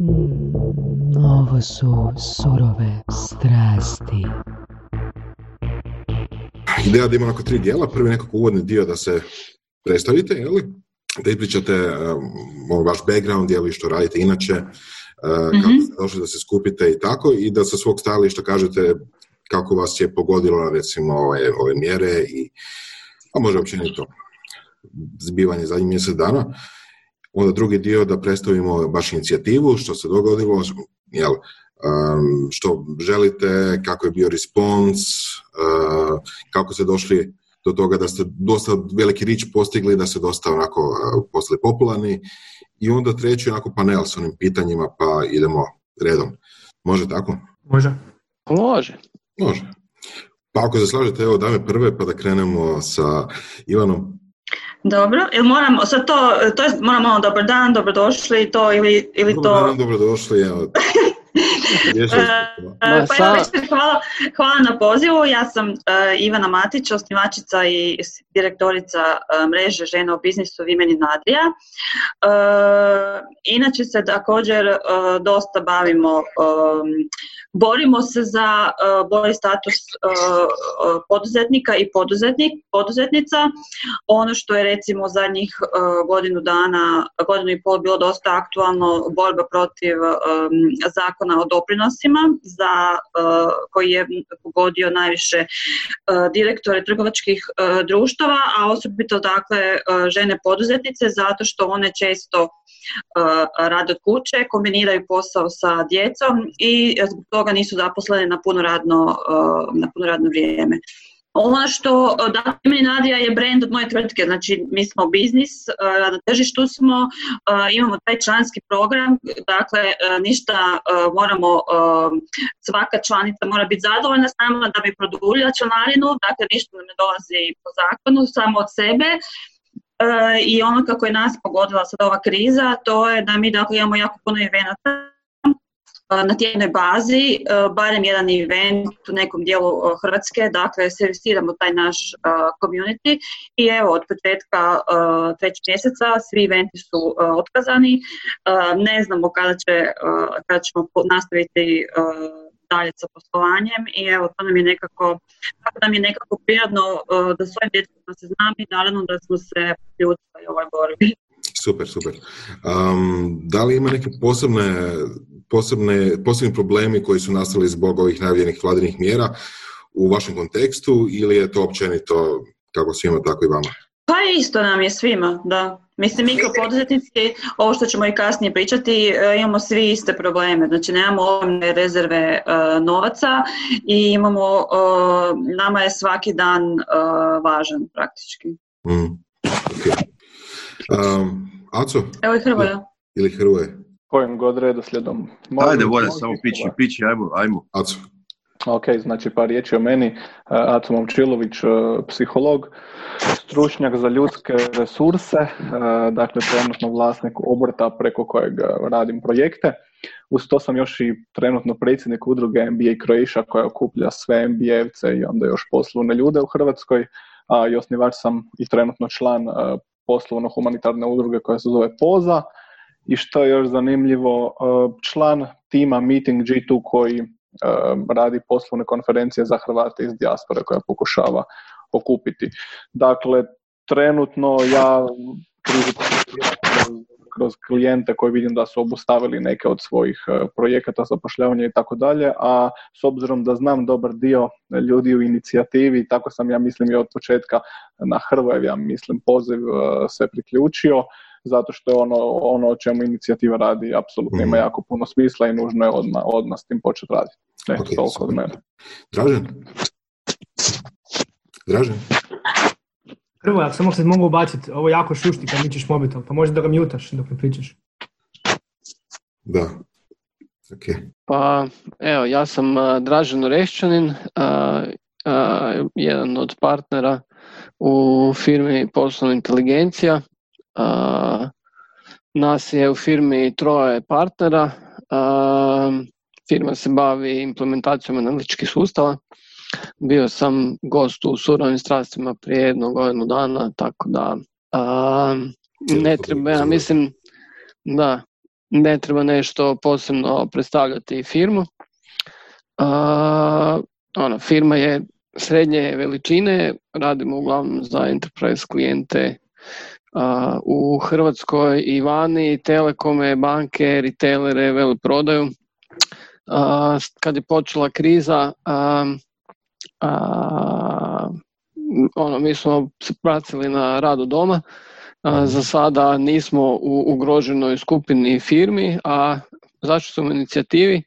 Mm, ovo su surove strasti. Ideja da ima onako tri dijela. Prvi nekako uvodni dio da se predstavite, jeli? da ispričate um, vaš background, jeli, što radite inače, uh, kako Mhm. ste došli da se skupite i tako, i da sa svog stajališta kažete kako vas je pogodilo recimo ove, ove mjere i a može općenito zbivanje zadnjih mjesec dana. Onda drugi dio da predstavimo baš inicijativu, što se dogodilo, jel, um, što želite, kako je bio respons, uh, kako ste došli do toga da ste dosta veliki rič postigli, da ste dosta onako uh, postali popularni i onda treći onako panel s onim pitanjima pa idemo redom. Može tako? Može. Može. Može. Pa ako se slažete, evo dame prve, pa da krenemo sa Ivanom. Dobro, jel moramo, sad to, to je, moramo ono, dobar dan, dobrodošli, to ili, ili Dobar to... dan, dobrodošli, evo. E, Pa evo, već hvala, hvala na pozivu. Ja sam e, Ivana Matić, osnivačica i direktorica e, mreže žena u biznisu Women in Adria. E, inače se također dosta bavimo, e, borimo se za e, bolji status e, e, poduzetnika i poduzetnik, poduzetnica. Ono što je recimo zadnjih e, godinu dana, godinu i pol bilo dosta aktualno, borba protiv zakona o doprinosima za koji je pogodio najviše direktore trgovačkih društava, a osobito dakle žene poduzetnice zato što one često rade od kuće, kombiniraju posao sa djecom i zbog toga nisu zaposlene na puno radno, na puno radno vrijeme. Ono što, da, Imeni Nadija je brand od moje tvrtke, znači mi smo biznis, na tržištu smo, imamo taj članski program, dakle e, ništa moramo, svaka članica mora biti zadovoljna s nama da bi produljila članarinu, dakle ništa nam ne dolazi po zakonu, samo od sebe. E, I ono kako je nas pogodila sad ova kriza, to je da mi dakle imamo jako puno evenata na tjednoj bazi, e, barem jedan event u nekom dijelu e, Hrvatske, dakle servisiramo taj naš community i evo od početka trećeg mjeseca svi eventi su otkazani, ne znamo kada, će, kada ćemo nastaviti dalje sa poslovanjem i evo to nam je nekako, tako nam je nekako prirodno da svojim djetetom se znam i naravno da smo se priključili ovoj borbi. Super, super. Um, da li ima neke posebne, posebne, posebni problemi koji su nastali zbog ovih najavljenih vladinih mjera u vašem kontekstu ili je to općenito kako svima, tako i vama? Pa isto nam je svima, da. Mislim, mikropoduzetnici, ovo što ćemo i kasnije pričati, e, imamo svi iste probleme. Znači, nemamo ogromne rezerve e, novaca i imamo, e, nama je svaki dan e, važan praktički. Mm. ok. Um, Aco Evo i Hrvoja. ili Hrvoje? Kojim god redoslijedom. Ajde, Mogu- volje, mogu samo pići, pići, ajmo, ajmo. Aco. Ok, znači par riječi o meni. E, Aco Momčilović, e, psiholog, stručnjak za ljudske resurse, e, dakle trenutno vlasnik obrta preko kojeg radim projekte. Uz to sam još i trenutno predsjednik udruge MBA Croatia koja okuplja sve MBA-evce i onda još poslovne ljude u Hrvatskoj, a i osnivač sam i trenutno član e, poslovno humanitarne udruge koja se zove POZA. I što je još zanimljivo, e, član tima Meeting G2 koji um, radi poslovne konferencije za Hrvate iz dijaspore koja pokušava okupiti. Dakle, trenutno ja kroz, klijente koji vidim da su obustavili neke od svojih eh, projekata zapošljavanja i tako dalje, a s obzirom da znam dobar dio ljudi u inicijativi, tako sam ja mislim i od početka na Hrvojev, ja mislim, poziv se priključio, zato što je ono, ono o čemu inicijativa radi apsolutno ima Mhm. jako puno smisla i nužno je odmah, odmah s tim početi raditi. Eto, Ok, toliko od super. mene. Dražen? Dražen? Prvo, ako samo se mogu ubaciti, ovo jako šušti kad mičeš mobitel, pa možda da ga mjutaš dok ne pričaš. Da. Ok. Pa evo, ja sam Dražen Orešćanin, jedan od partnera u firmi Poslovna inteligencija. A, nas je u firmi troje partnera. A, firma se bavi implementacijom analitičkih sustava. Bio sam gost u surovim strastima prije jednog godinu dana, tako da Cijelo ne treba, ja mislim, da, ne treba nešto posebno predstavljati firmu. Uh, ono, firma je srednje veličine, radimo uglavnom za enterprise klijente u Hrvatskoj i vani, telekome, banke, retailere, veli prodaju. Kad je počela kriza, ono, mi smo se pratili na radu doma, za sada nismo u ugroženoj skupini firmi, a zašto sam u inicijativi?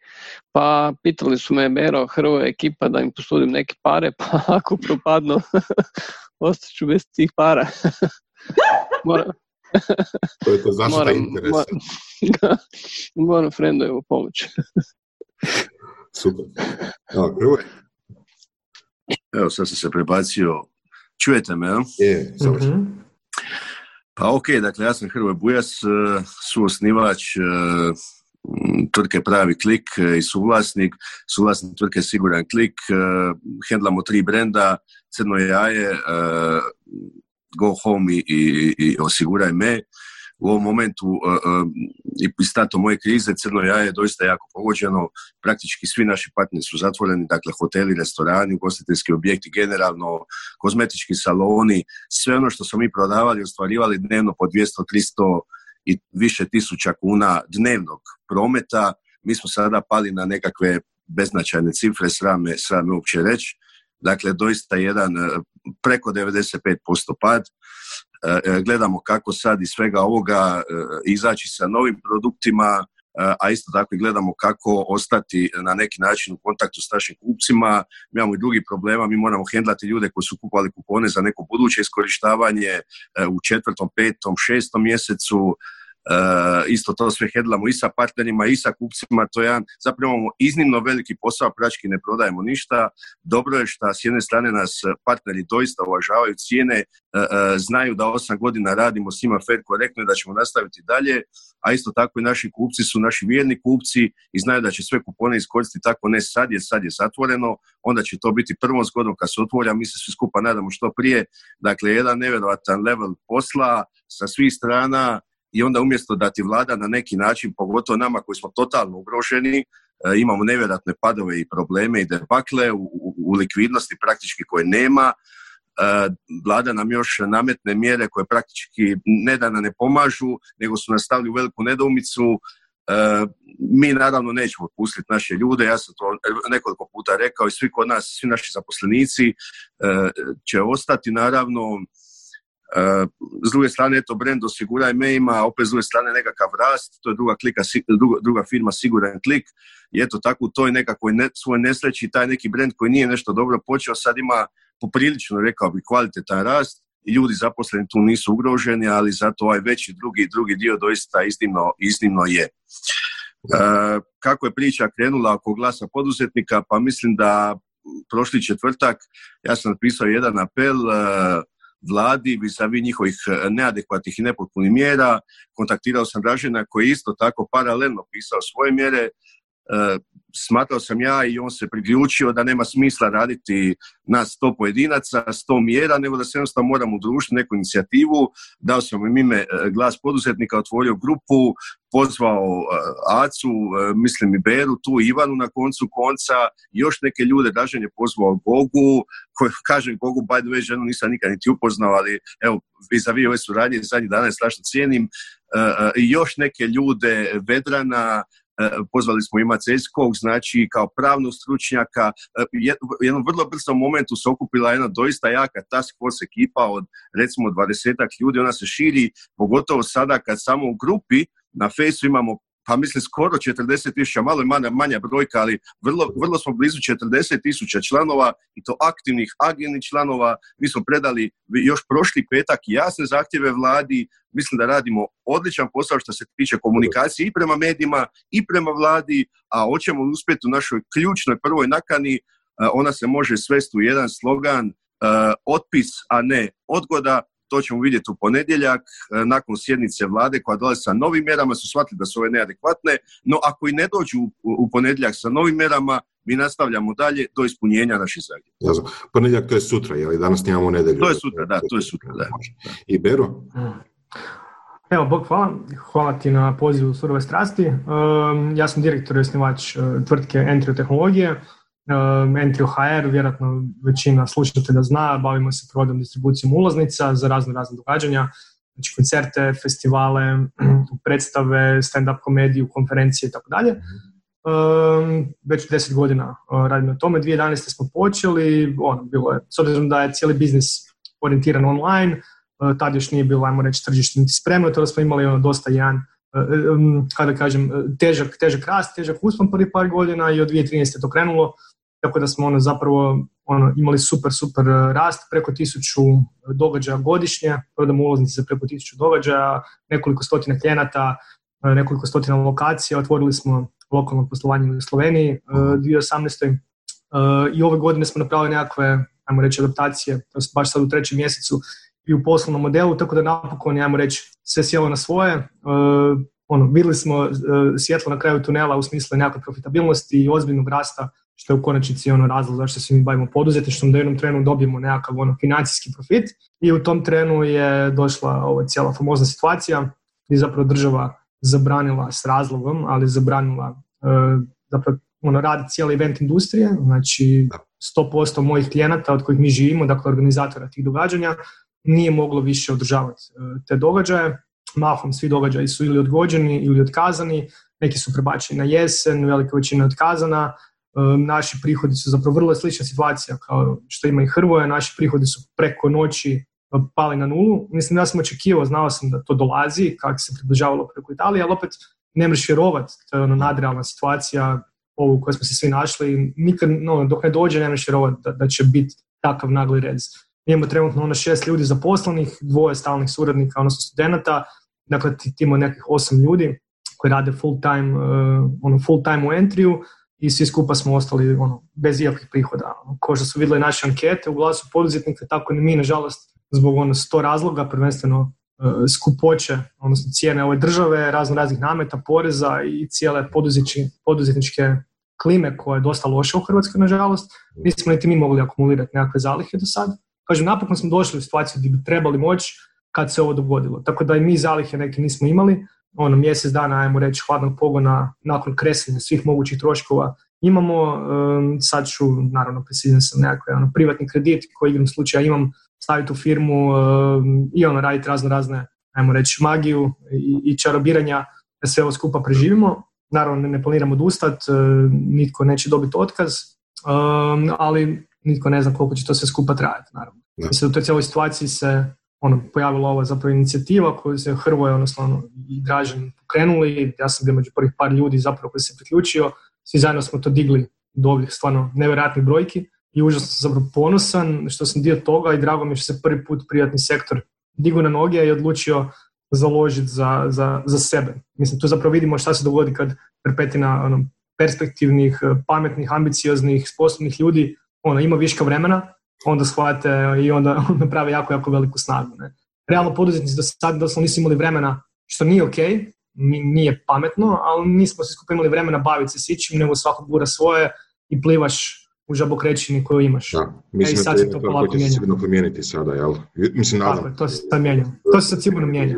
Pa pitali su me Bero, Hrvo ekipa da im posudim neke pare, pa ako propadnu, ostaću bez tih para. moram, to je to zaštita moram, interesa. Moram, moram pomoć. Super. Evo, Hrvo Evo, sad sam se prebacio. Čujete me, jel? Je, mm Pa ok, dakle, ja sam Hrvoje Bujas, suosnivač tvrtke Pravi klik e, i suvlasnik, suvlasnik tvrtke Siguran klik, e, hendlamo tri brenda, Crno jaje, e, Go Home i, i, i Osiguraj me. U ovom momentu i stato moje krize Crno jaje je doista jako pogođeno. Praktički svi naši partneri su zatvoreni, dakle hoteli, restorani, ugostiteljski objekti, generalno kozmetički saloni, sve ono što smo mi prodavali, ostvarivali dnevno po 200, 300 i više tisuća kuna dnevnog prometa, mi smo sada pali na nekakve beznačajne cifre, srame, srame uopće reći. Dakle, doista jedan e, preko 95% pad. E, e, gledamo kako sad iz svega ovoga izaći sa novim produktima, a isto tako i gledamo kako ostati na neki način u kontaktu s našim kupcima. Mi imamo i drugi problema, mi moramo hendlati ljude koji su kupovali kupone za neko buduće iskorištavanje u četvrtom, petom, šestom mjesecu. Uh, isto to sve hedlamo i sa partnerima i sa kupcima, to je jedan, zapravo imamo iznimno veliki posao, prački ne prodajemo ništa, dobro je što s jedne strane nas partneri doista uvažavaju cijene, e, e, znaju da osam godina radimo s njima fair korektno i da ćemo nastaviti dalje, a isto tako i naši kupci su naši vjerni kupci i znaju da će sve kupone iskoristiti tako ne sad je, sad je zatvoreno, onda će to biti prvom zgodom kad se otvorja, mi se svi skupa nadamo što prije, dakle jedan nevjerojatan level posla sa svih strana, i onda umjesto da ti vlada na neki način, pogotovo nama koji smo totalno ugroženi, e, imamo nevjerojatne padove i probleme i debakle u, u, likvidnosti praktički koje nema, e, vlada nam još nametne mjere koje praktički ne da nam ne pomažu, nego su nas stavili u veliku nedoumicu. E, mi naravno nećemo pustiti naše ljude, ja sam to nekoliko puta rekao i svi kod nas, svi naši zaposlenici će ostati naravno s druge strane, eto, brand osiguraj me ima, opet s druge strane nekakav rast, to je druga, klika, druga, druga firma Siguran klik. I eto tako u toj nekakvoj ne, svoj nesreći taj neki brand koji nije nešto dobro počeo, sad ima poprilično, rekao bi, kvalitetan rast i ljudi zaposleni tu nisu ugroženi, ali zato ovaj veći drugi, drugi dio doista iznimno, iznimno je. kako je priča krenula oko glasa poduzetnika, pa mislim da prošli četvrtak ja sam napisao jedan apel vladi vis-a-vis njihovih e, neadekvatnih i nepotpunih mjera. Kontaktirao sam Dražena koji je isto tako paralelno pisao svoje mjere smatrao sam ja i on se priključio da nema smisla raditi na sto pojedinaca, sto mjera, nego da se jednostavno moramo udružiti neku inicijativu. Dao sam im ime e, glas poduzetnika, otvorio grupu, pozvao e, Acu, mislim i Beru, tu Ivanu na koncu konca, još neke ljude, Dražen je pozvao Gogu, koji kažem Gogu, by the way, ženu nisam nikad niti upoznao, ali evo, vis-a-vis ove suradnje zadnjih dana je strašno cijenim, i još neke ljude, Vedrana, E, pozvali smo i Macejskog, znači kao pravnog stručnjaka. E, u jednom vrlo brzom momentu se okupila jedna doista jaka task force ekipa od recimo dvadesetak ljudi, ona se širi, pogotovo sada kad samo u grupi na Fejsu imamo pa mislim skoro 40 tisuća, malo je manja, brojka, ali vrlo, vrlo smo blizu 40 tisuća članova i to aktivnih, agilnih članova. Mi smo predali još prošli petak jasne zahtjeve vladi, mislim da radimo odličan posao što se tiče komunikacije i prema medijima i prema vladi, a hoćemo uspjeti u našoj ključnoj prvoj nakani, ona se može svesti u jedan slogan, otpis, a ne odgoda, to ćemo vidjeti u ponedjeljak, e, nakon sjednice vlade koja dolazi sa novim mjerama, su shvatili da su ove neadekvatne, no ako i ne dođu u ponedjeljak sa novim mjerama, mi nastavljamo dalje do ispunjenja naših zahtjeva. Ponedjeljak to je sutra, jel? Danas nemamo nedjelju. To je sutra, da, to je sutra, da. I Bero? Evo, Bog hvala. Hvala ti na pozivu Surove strasti. Um, ja sam direktor i osnivač uh, tvrtke Entrio tehnologije. Entrio HR, vjerojatno većina slušatelja zna, bavimo se provodom distribucijom ulaznica za razne razne događanja, znači koncerte, festivale, predstave, stand-up komediju, konferencije i tako dalje. Već deset godina uh, radimo na tome. 2011. smo počeli, ono, bilo je, s obzirom da je cijeli biznis orijentiran online, uh, tad još nije bilo, ajmo reći, tržište niti spremno, tada smo imali ono, dosta jedan, um, kada kažem, težak, težak rast, težak uspon prvi par godina i od 2013. to krenulo, tako da smo ono zapravo ono, imali super, super rast, preko tisuću događaja godišnje, prodamo ulaznice za preko tisuću događaja, nekoliko stotina klijenata, nekoliko stotina lokacija, otvorili smo lokalno poslovanje u Sloveniji uh, 2018. Uh, I ove godine smo napravili nekakve, ajmo reći, adaptacije, to baš sad u trećem mjesecu i u poslovnom modelu, tako da napokon, ajmo reći, sve sjelo na svoje. Ono, vidjeli smo svjetlo na kraju tunela u smislu nekakve profitabilnosti i ozbiljnog rasta, što je u konačnici ono razlog zašto se mi bavimo poduzetništvom, da u jednom trenu dobijemo nekakav ono, financijski profit i u tom trenu je došla ova cijela famozna situacija gdje zapravo država zabranila s razlogom, ali zabranila uh, zapravo ono, radi cijele event industrije, znači 100% mojih klijenata od kojih mi živimo, dakle organizatora tih događanja, nije moglo više održavati uh, te događaje. Mahom svi događaji su ili odgođeni ili otkazani, neki su prebačeni na jesen, velika većina je otkazana, naši prihodi su zapravo vrlo slična situacija kao što ima i Hrvoje, naši prihodi su preko noći pali na nulu. Mislim da sam očekivao, znao sam da to dolazi, kako se približavalo preko Italije, ali opet ne možeš vjerovati, to je ono nadrealna situacija ovu u kojoj smo se svi našli. Nikad, no, dok ne dođe, ne možeš vjerovati da, da će biti takav nagli rez. Imamo trenutno ono šest ljudi zaposlenih, dvoje stalnih suradnika, odnosno studenta, dakle ti imamo nekih osam ljudi koji rade full time, uh, ono full time u entriju i svi skupa smo ostali ono, bez ikakvih prihoda. Ono, ko što su vidjeli naše ankete u glasu poduzetnika, tako ni mi, nažalost, zbog ono sto razloga, prvenstveno uh, skupoće, odnosno cijene ove države, razno raznih nameta, poreza i cijele poduzetničke klime koja je dosta loša u Hrvatskoj, nažalost, nismo niti mi mogli akumulirati nekakve zalihe do sad. Kažem, napokon smo došli u situaciju gdje bi trebali moći kad se ovo dogodilo. Tako da i mi zalihe neke nismo imali, ono mjesec dana, ajmo reći, hladnog pogona nakon kresanja svih mogućih troškova imamo. Um, sad ću, naravno, prisiljen sam nekakve ono, privatni kredit koji igram slučaja imam staviti u firmu um, i ono raditi razno razne, ajmo reći, magiju i, i čarobiranja da sve ovo skupa preživimo. Naravno, ne planiramo odustati, uh, nitko neće dobiti otkaz, um, ali nitko ne zna koliko će to sve skupa trajati, naravno. Mislim u toj cijeloj situaciji se ono, pojavila ova zapravo inicijativa koju se Hrvoje, odnosno ono, i Dražen pokrenuli, ja sam bio među prvih par ljudi zapravo koji se priključio, svi zajedno smo to digli do ovih stvarno nevjerojatnih brojki i užasno sam zapravo ponosan što sam dio toga i drago mi je što se prvi put privatni sektor digu na noge i odlučio založiti za, za, za sebe. Mislim, tu zapravo vidimo šta se dogodi kad perpetina ono, perspektivnih, pametnih, ambicioznih, sposobnih ljudi ono, ima viška vremena, onda shvate i onda, onda prave jako, jako veliku snagu. Ne. Realno poduzetnici do sad doslovno nisu imali vremena, što nije ok, nije pametno, ali nismo se skupo imali vremena baviti se sičim, nego svako gura svoje i plivaš u žabokrećini koju imaš. Da, mislim e, sad da se to polako mijenja. sigurno promijeniti sada, jel? Mislim, nadam. Tako, to se sad mijenja. To se sad sigurno mijenja.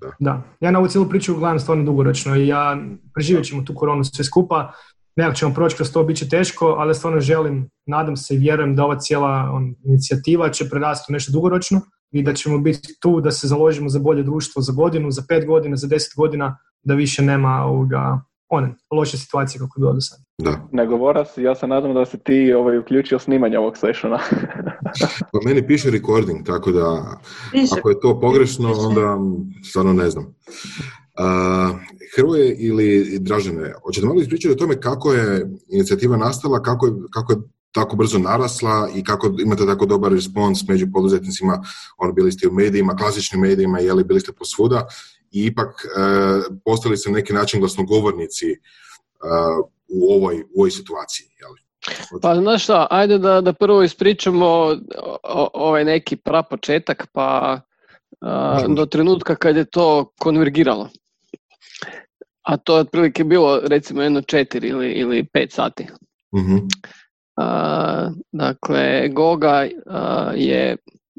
Da. da. Ja na ovu cijelu priču gledam stvarno dugoročno i ja preživjet ćemo tu koronu sve skupa, nekako ćemo proći kroz to, bit će teško, ali stvarno želim, nadam se i vjerujem da ova cijela on, inicijativa će prerasti nešto dugoročno i da ćemo biti tu da se založimo za bolje društvo za godinu, za pet godina, za deset godina, da više nema ovoga, one loše situacije kako je bilo do sada. Da. Ne govora si, ja se nadam da se ti ovaj, uključio snimanje ovog sessiona. pa meni piše recording, tako da piše. ako je to pogrešno, onda stvarno ne znam. Uh, Hrvoje ili Dražene, hoćete malo ispričati o tome kako je inicijativa nastala, kako je, kako je tako brzo narasla i kako imate tako dobar respons među poduzetnicima, ono bili ste u medijima, klasičnim medijima, jeli bili ste posvuda i ipak uh, postali ste na neki način glasnogovornici uh, u, ovoj, u ovoj situaciji. Jeli? Pa znaš šta, ajde da, da prvo ispričamo ovaj neki prapočetak pa uh, do trenutka kad je to konvergiralo. A to je otprilike bilo recimo jedno četiri ili, ili pet sati. uh dakle, Goga je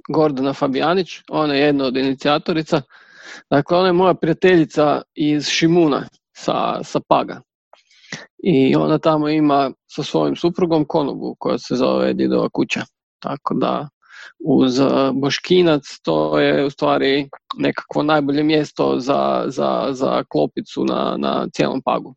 Gordana Fabijanić, ona je jedna od inicijatorica Dakle, ona je moja prijateljica iz Šimuna sa, sa Paga. I ona tamo ima sa svojim suprugom konobu koja se zove Didova kuća. Tako da uz Boškinac to je u stvari nekakvo najbolje mjesto za, za, za klopicu na, na cijelom Pagu.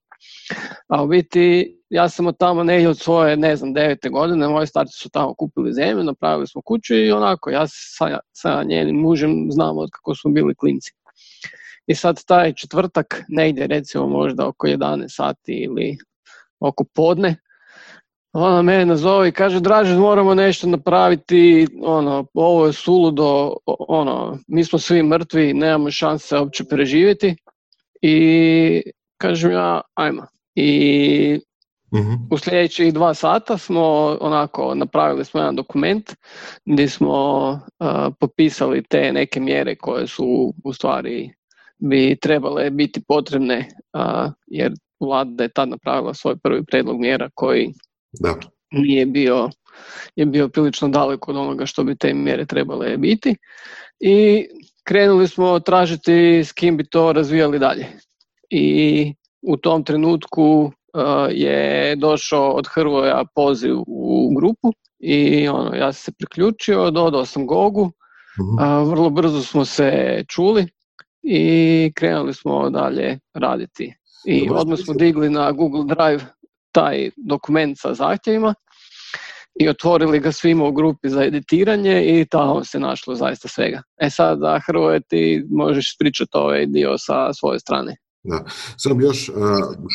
A u biti ja sam od tamo negdje od svoje, ne znam, devete godine, moji starci su tamo kupili zemlju, napravili smo kuću i onako, ja sa, sa njenim mužem znam od kako smo bili klinci. I sad taj četvrtak, negdje recimo možda oko 11 sati ili oko podne, ona mene nazove i kaže, Draže, moramo nešto napraviti, ono, ovo je suludo, ono, mi smo svi mrtvi, nemamo šanse uopće preživjeti. I kažem ja, ajmo. I Mhm. u sljedećih dva sata smo onako napravili smo jedan dokument gdje smo uh, popisali te neke mjere koje su u stvari bi trebale biti potrebne uh, jer vlada je tad napravila svoj prvi predlog mjera koji Da. nije bio je bio prilično daleko od onoga što bi te mjere trebale biti i krenuli smo tražiti s kim bi to razvijali dalje. I u tom trenutku uh, je došao od Hrvoja poziv u grupu i ono, ja sam se priključio, dodao sam Gogu, a, vrlo brzo smo se čuli i krenuli smo dalje raditi. I odmah smo digli na Google Drive taj dokument sa zahtjevima i otvorili ga svima u grupi za editiranje i tamo se našlo zaista svega. E sad, da Hrvoje, ti možeš pričati ovaj dio sa svoje strane. Da. Samo bi još, uh,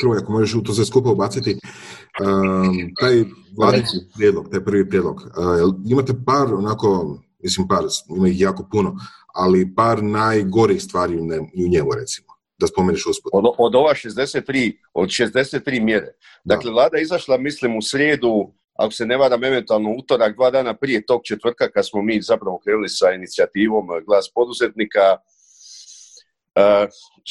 Hrvoje, ako možeš u to sve skupa ubaciti, um, taj vladin prijedlog, taj prvi prijedlog, uh, imate par onako, mislim par, ima ih jako puno, ali par najgorih stvari u njemu, recimo, da spomeniš usput. Od, od ova 63, od 63 mjere. Dakle, vlada je izašla, mislim, u srijedu, ako se ne varam, eventualno utorak, dva dana prije tog četvrtka, kad smo mi zapravo krenuli sa inicijativom eh, Glas poduzetnika, Uh,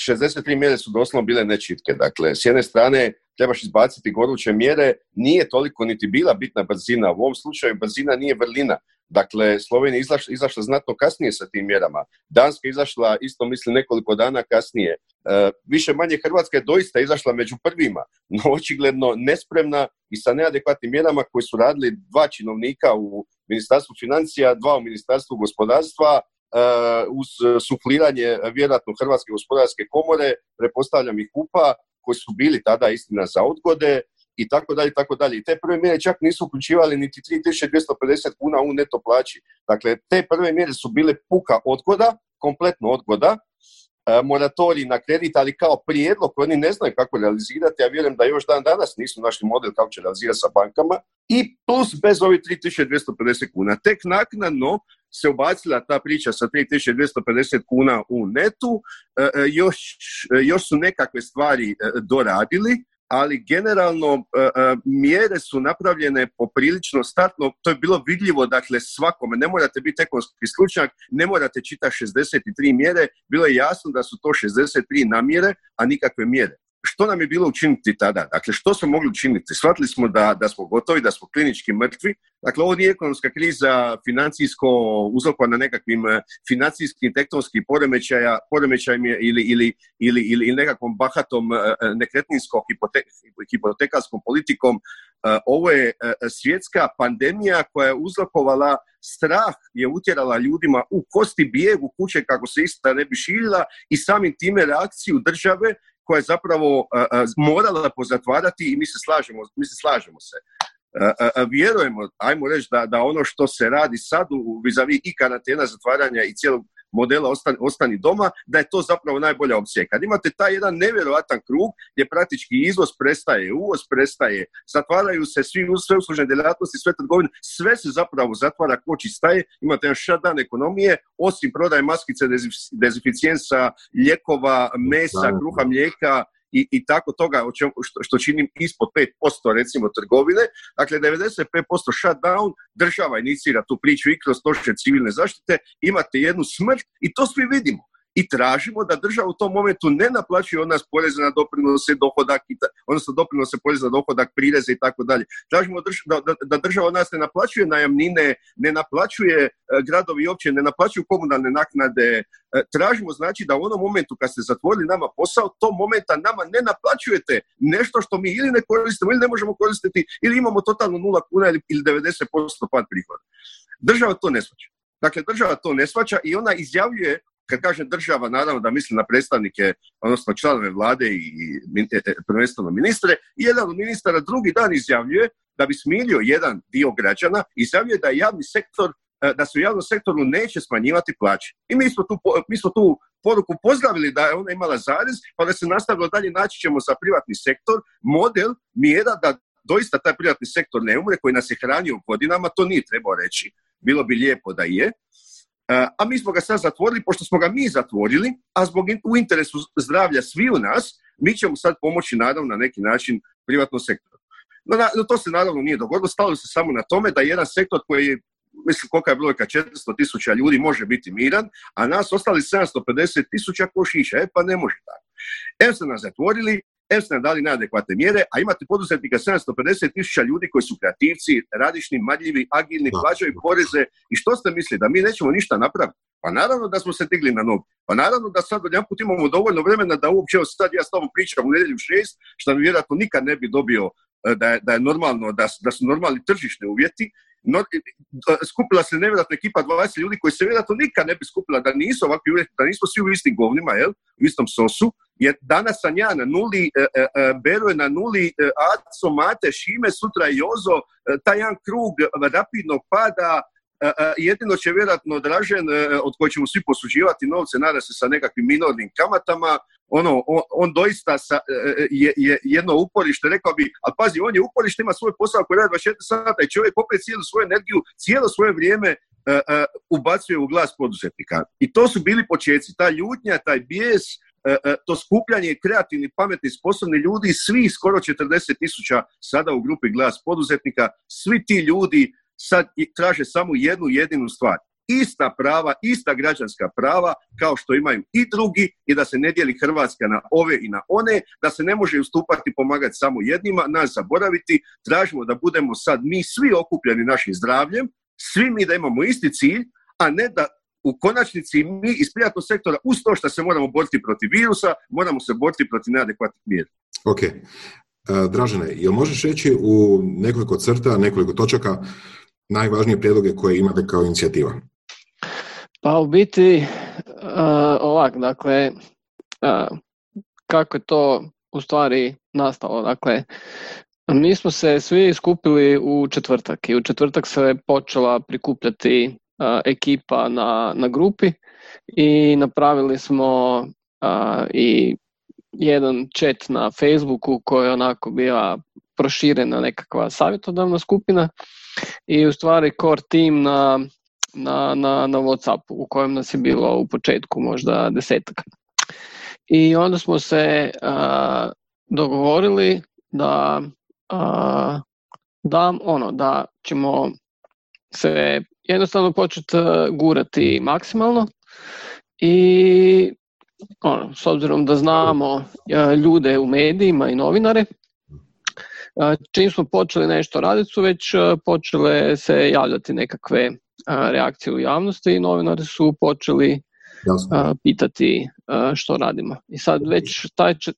63 mjere su doslovno bile nečitke. Dakle, s jedne strane trebaš izbaciti goruće mjere, nije toliko niti bila bitna brzina. U ovom slučaju brzina nije vrlina. Dakle, Slovenija je izašla, izašla znatno kasnije sa tim mjerama. Danska je izašla isto misli nekoliko dana kasnije. E, više manje Hrvatska je doista izašla među prvima, no očigledno nespremna i sa neadekvatnim mjerama koji su radili dva činovnika u Ministarstvu financija, dva u Ministarstvu gospodarstva, uh, uz sufliranje vjerojatno Hrvatske gospodarske komore, prepostavljam i kupa, koji su bili tada istina za odgode i tako dalje, i tako dalje. I te prve mjere čak nisu uključivali niti 3250 kuna u neto plaći. Dakle, te prve mjere su bile puka odgoda, kompletno odgoda, e, moratorij na kredit, ali kao prijedlog koji oni ne znaju kako realizirati, ja vjerujem da još dan danas nisu našli model kako će realizirati sa bankama, i plus bez ovih 3250 kuna. Tek naknadno se ubacila ta priča sa 3250 kuna u netu, e, e, još, još su nekakve stvari doradili, ali generalno e, e, mjere su napravljene poprilično startno, to je bilo vidljivo dakle svakome, ne morate biti ekonomski stručnjak, ne morate čitati 63 mjere, bilo je jasno da su to 63 namjere, a nikakve mjere. Što nam je bilo učiniti tada? Dakle, što smo mogli učiniti? Shvatili smo da, da smo gotovi, da smo klinički mrtvi. Dakle, ovo nije ekonomska kriza financijsko uzrokovana nekakvim eh, financijskim tektonskim poremećaja, poremećajem je ili, ili, ili, ili nekakvom bahatom eh, nekretninskom hipote, hipotekarskom politikom. Ovo je svjetska pandemija koja je uzrokovala strah je utjerala ljudima u kosti bijeg u kuće kako se ista ne bi širila i samim time reakciju države koja je zapravo morala pozatvarati i mi se slažemo, mi se slažemo se. Vjerujemo, ajmo reći da, da ono što se radi sad u vizavi i karantena, zatvaranja i cijelog modela ostani, ostani doma, da je to zapravo najbolja opcija. Kad imate taj jedan nevjerojatan krug gdje praktički izvoz prestaje, uvoz prestaje, zatvaraju se svi sve uslužne djelatnosti, sve trgovine, sve se zapravo zatvara, koči staje, imate jedan shutdown ekonomije, osim prodaje maskice, dezinficijensa, ljekova, mesa, kruha, mlijeka, i, i tako toga o što, što čini ispod 5% recimo trgovine. Dakle, 95% shutdown, država inicira tu priču i kroz točke civilne zaštite, imate jednu smrt i to svi vidimo. I tražimo da država u tom momentu ne naplaćuje od nas poreze na doprinose, dohodak, odnosno doprinose poreze na dohodak, prireze i tako dalje. Tražimo da, država od nas ne naplaćuje najamnine, ne naplaćuje e, gradovi i općine, ne naplaćuju komunalne naknade. E, tražimo znači da u onom momentu kad ste zatvorili nama posao, to momenta nama ne naplaćujete nešto što mi ili ne koristimo ili ne možemo koristiti ili imamo totalno nula kuna ili 90% pad prihoda. Država to ne shvaća. Dakle, država to ne shvaća i ona izjavljuje kad kažem država, naravno da mislim na predstavnike, odnosno članove vlade i e, e, prvenstveno ministre, jedan od ministara drugi dan izjavljuje da bi smilio jedan dio građana, izjavljuje da je javni sektor e, da se u javnom sektoru neće smanjivati plaće. I mi smo tu, mi smo tu poruku pozdravili da je ona imala zarez, pa da se nastavilo dalje naći ćemo za privatni sektor model mjera da doista taj privatni sektor ne umre, koji nas je hranio godinama, to nije trebao reći. Bilo bi lijepo da je, a mi smo ga sad zatvorili, pošto smo ga mi zatvorili, a zbog u interesu zdravlja svi u nas, mi ćemo sad pomoći naravno na neki način privatnom sektoru. No, no to se naravno nije dogodilo, stalo se samo na tome da jedan sektor koji je mislim kolika je brojka, 400 tisuća ljudi može biti miran, a nas ostali 750 tisuća košića, e pa ne može tako. Evo ste nas zatvorili, em ste nam dali neadekvatne mjere, a imate poduzetnika 750 tisuća ljudi koji su kreativci, radišni, madljivi, agilni, plaćaju poreze i što ste mislili, da mi nećemo ništa napraviti? Pa naravno da smo se digli na nogu. Pa naravno da sad put imamo dovoljno vremena da uopće sad ja s tobom pričam u nedjelju šest, što mi vjerojatno nikad ne bi dobio e, da je, da je normalno, da, da su normalni tržišni uvjeti no, skupila se nevjerojatna ekipa 20 ljudi koji se vjerojatno nikad ne bi skupila da nisu ovakvi uvjeti, da nismo svi u istim govnima, jel? u istom sosu, jer danas sam ja na nuli, e, e, e Bero je na nuli, e, Aco, Mate, Šime, sutra Jozo, e, taj jedan krug rapidnog pada, jedino će vjerojatno Dražen, od koje ćemo svi posuđivati novce, nada se sa nekakvim minornim kamatama, ono, on, doista je, je, jedno uporište, rekao bi, ali pazi, on je uporište, ima svoj posao koji radi 24 sata i čovjek opet cijelu svoju energiju, cijelo svoje vrijeme ubacuje u glas poduzetnika. I to su bili početci, ta ljutnja, taj bijes, to skupljanje kreativnih, pametnih, sposobnih ljudi, svi skoro 40 tisuća sada u grupi glas poduzetnika, svi ti ljudi sad traže samo jednu jedinu stvar. Ista prava, ista građanska prava kao što imaju i drugi i da se ne dijeli Hrvatska na ove i na one, da se ne može ustupati pomagati samo jednima, nas zaboraviti, tražimo da budemo sad mi svi okupljeni našim zdravljem, svi mi da imamo isti cilj, a ne da u konačnici mi iz prijatnog sektora uz to što se moramo boriti protiv virusa, moramo se boriti protiv neadekvatnih mjera. Ok. Dražene, jel možeš reći u nekoliko crta, nekoliko točaka najvažnije prijedloge koje imate kao inicijativa? Pa u biti uh, ovak, dakle, uh, kako je to u stvari nastalo? Dakle, mi smo se svi skupili u četvrtak i u četvrtak se počela prikupljati uh, ekipa na, na grupi i napravili smo i jedan chat na Facebooku koji je onako bila proširena nekakva savjetodavna skupina i u stvari core team na, na, na, na Whatsappu u kojem nas je bilo u početku možda desetak. I onda smo se dogovorili da, da, ono, da ćemo se jednostavno početi gurati maksimalno i ono, s obzirom da znamo ljude u medijima i novinare, Čim smo počeli nešto raditi su već počele se javljati nekakve reakcije u javnosti i novinari su počeli pitati što radimo. I sad već taj će...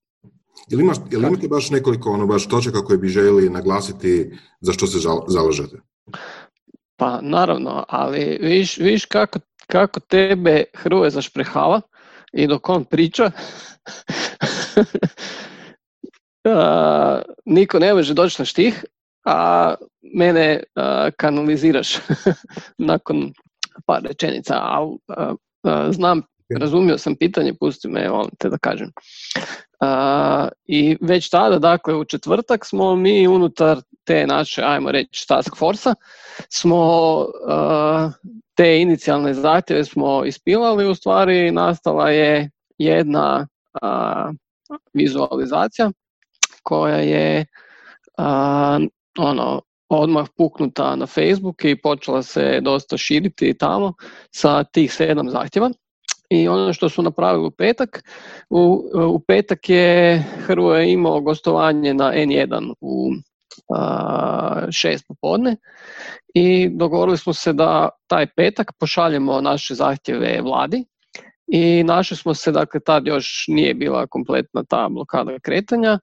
Jel, imaš, jel imate baš nekoliko ono baš točaka koje bi željeli naglasiti za što se zalažete? Pa naravno, ali viš, viš kako, kako tebe Hrvoje zašprehava i dok on priča uh, niko ne može doći na štih, a mene kanaliziraš nakon par rečenica, ali znam, razumio sam pitanje, pusti me, volim te da kažem. I već tada, dakle, u četvrtak smo mi unutar te naše, ajmo reći, task force smo te inicijalne zahtjeve smo ispilali, u stvari nastala je jedna vizualizacija koja je ono odmah puknuta na Facebook i počela se dosta širiti tamo sa tih sedam zahtjeva. I ono što su napravili u petak, u, u petak je Hrvoje imao gostovanje na N1 u a, šest popodne i dogovorili smo se da taj petak pošaljemo naše zahtjeve vladi i našli smo se, dakle tad još nije bila kompletna ta blokada kretanja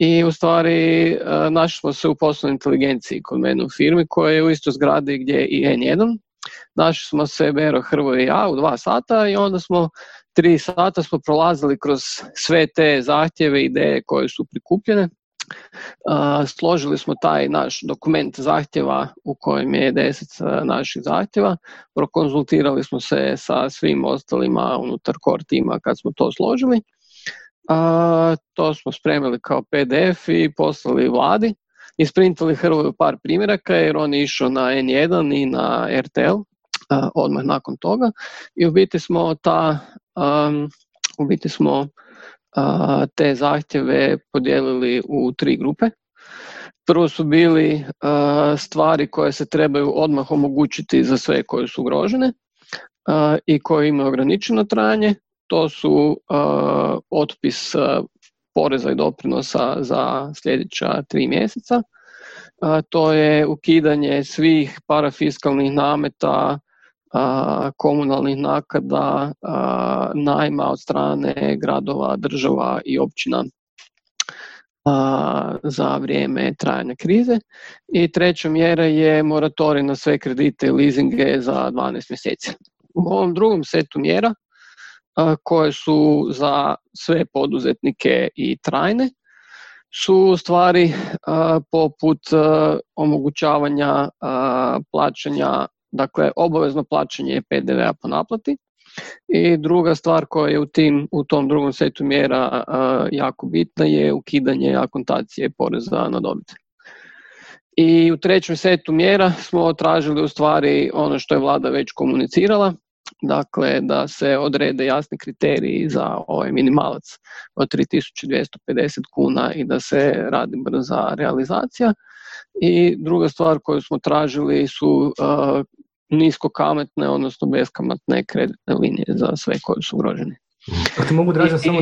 i u stvari e, našli smo se u poslovnoj inteligenciji kod mene u firmi koja je u istoj zgradi gdje je i N1. Našli smo se Bero, Hrvo i ja u dva sata i onda smo tri sata smo prolazili kroz sve te zahtjeve, ideje koje su prikupljene složili smo taj naš dokument zahtjeva u kojem je deset naših zahtjeva, prokonzultirali smo se sa svim ostalima unutar core tima kad smo to složili. To smo spremili kao PDF i poslali vladi. Isprintali Hrvoju par primjeraka jer on je išao na N1 i na RTL odmah nakon toga i u biti smo ta u biti smo te zahtjeve podijelili u tri grupe. Prvo su bili stvari koje se trebaju odmah omogućiti za sve koje su ugrožene i koje imaju ograničeno trajanje. To su otpis poreza i doprinosa za sljedeća tri mjeseca. To je ukidanje svih parafiskalnih nameta komunalnih nakada, najma od strane gradova, država i općina za vrijeme trajanja krize. I treća mjera je moratorij na sve kredite i leasinge za 12 mjeseci. U ovom drugom setu mjera koje su za sve poduzetnike i trajne su stvari poput omogućavanja plaćanja Dakle, obavezno plaćanje PDV-a po naplati. I druga stvar koja je u, tim, u tom drugom setu mjera jako bitna je ukidanje akontacije poreza na dobit. I u trećem setu mjera smo tražili u stvari ono što je vlada već komunicirala, dakle da se odrede jasni kriteriji za ovaj minimalac od 3250 kuna i da se radi brza realizacija. I druga stvar koju smo tražili su nisko kametne, odnosno beskamatne kreditne linije za sve koji su ugroženi. Ako mogu draža samo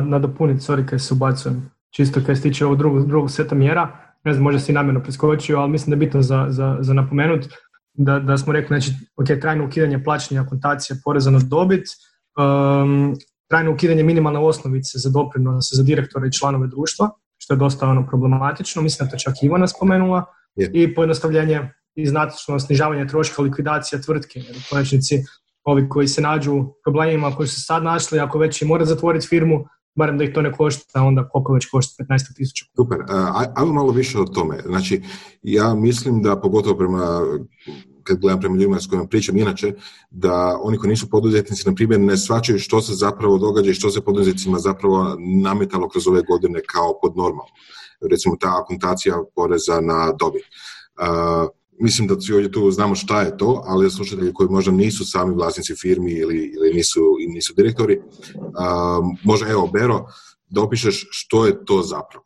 nadopuniti, sorry kaj se ubacujem, čisto kaj se tiče ovog drugog, drugog seta mjera, ne znam, možda si namjerno preskočio, ali mislim da je bitno za, za, za napomenut da, da smo rekli, znači, ok, trajno ukidanje plaćanja akontacije poreza na dobit, um, trajno ukidanje minimalne osnovice za doprinose za direktore i članove društva, što je dosta ono problematično, mislim da to čak Ivana spomenula, i pojednostavljenje i znatno snižavanje troška likvidacija tvrtke. Jer u konačnici ovi koji se nađu u problemima koji su sad našli, ako već i mora zatvoriti firmu, barem da ih to ne košta, onda koliko već košta, 15 tisuća. Super, ajmo malo više o tome. Znači, ja mislim da pogotovo prema kad gledam prema ljudima s kojima pričam inače, da oni koji nisu poduzetnici, na primjer, ne svačaju što se zapravo događa i što se poduzetnicima zapravo nametalo kroz ove godine kao pod normalno. Recimo ta akontacija poreza na dobit mislim da svi ovdje tu znamo šta je to, ali slušatelji koji možda nisu sami vlasnici firmi ili, ili nisu, nisu direktori, uh, možda evo Bero, da opišeš što je to zapravo.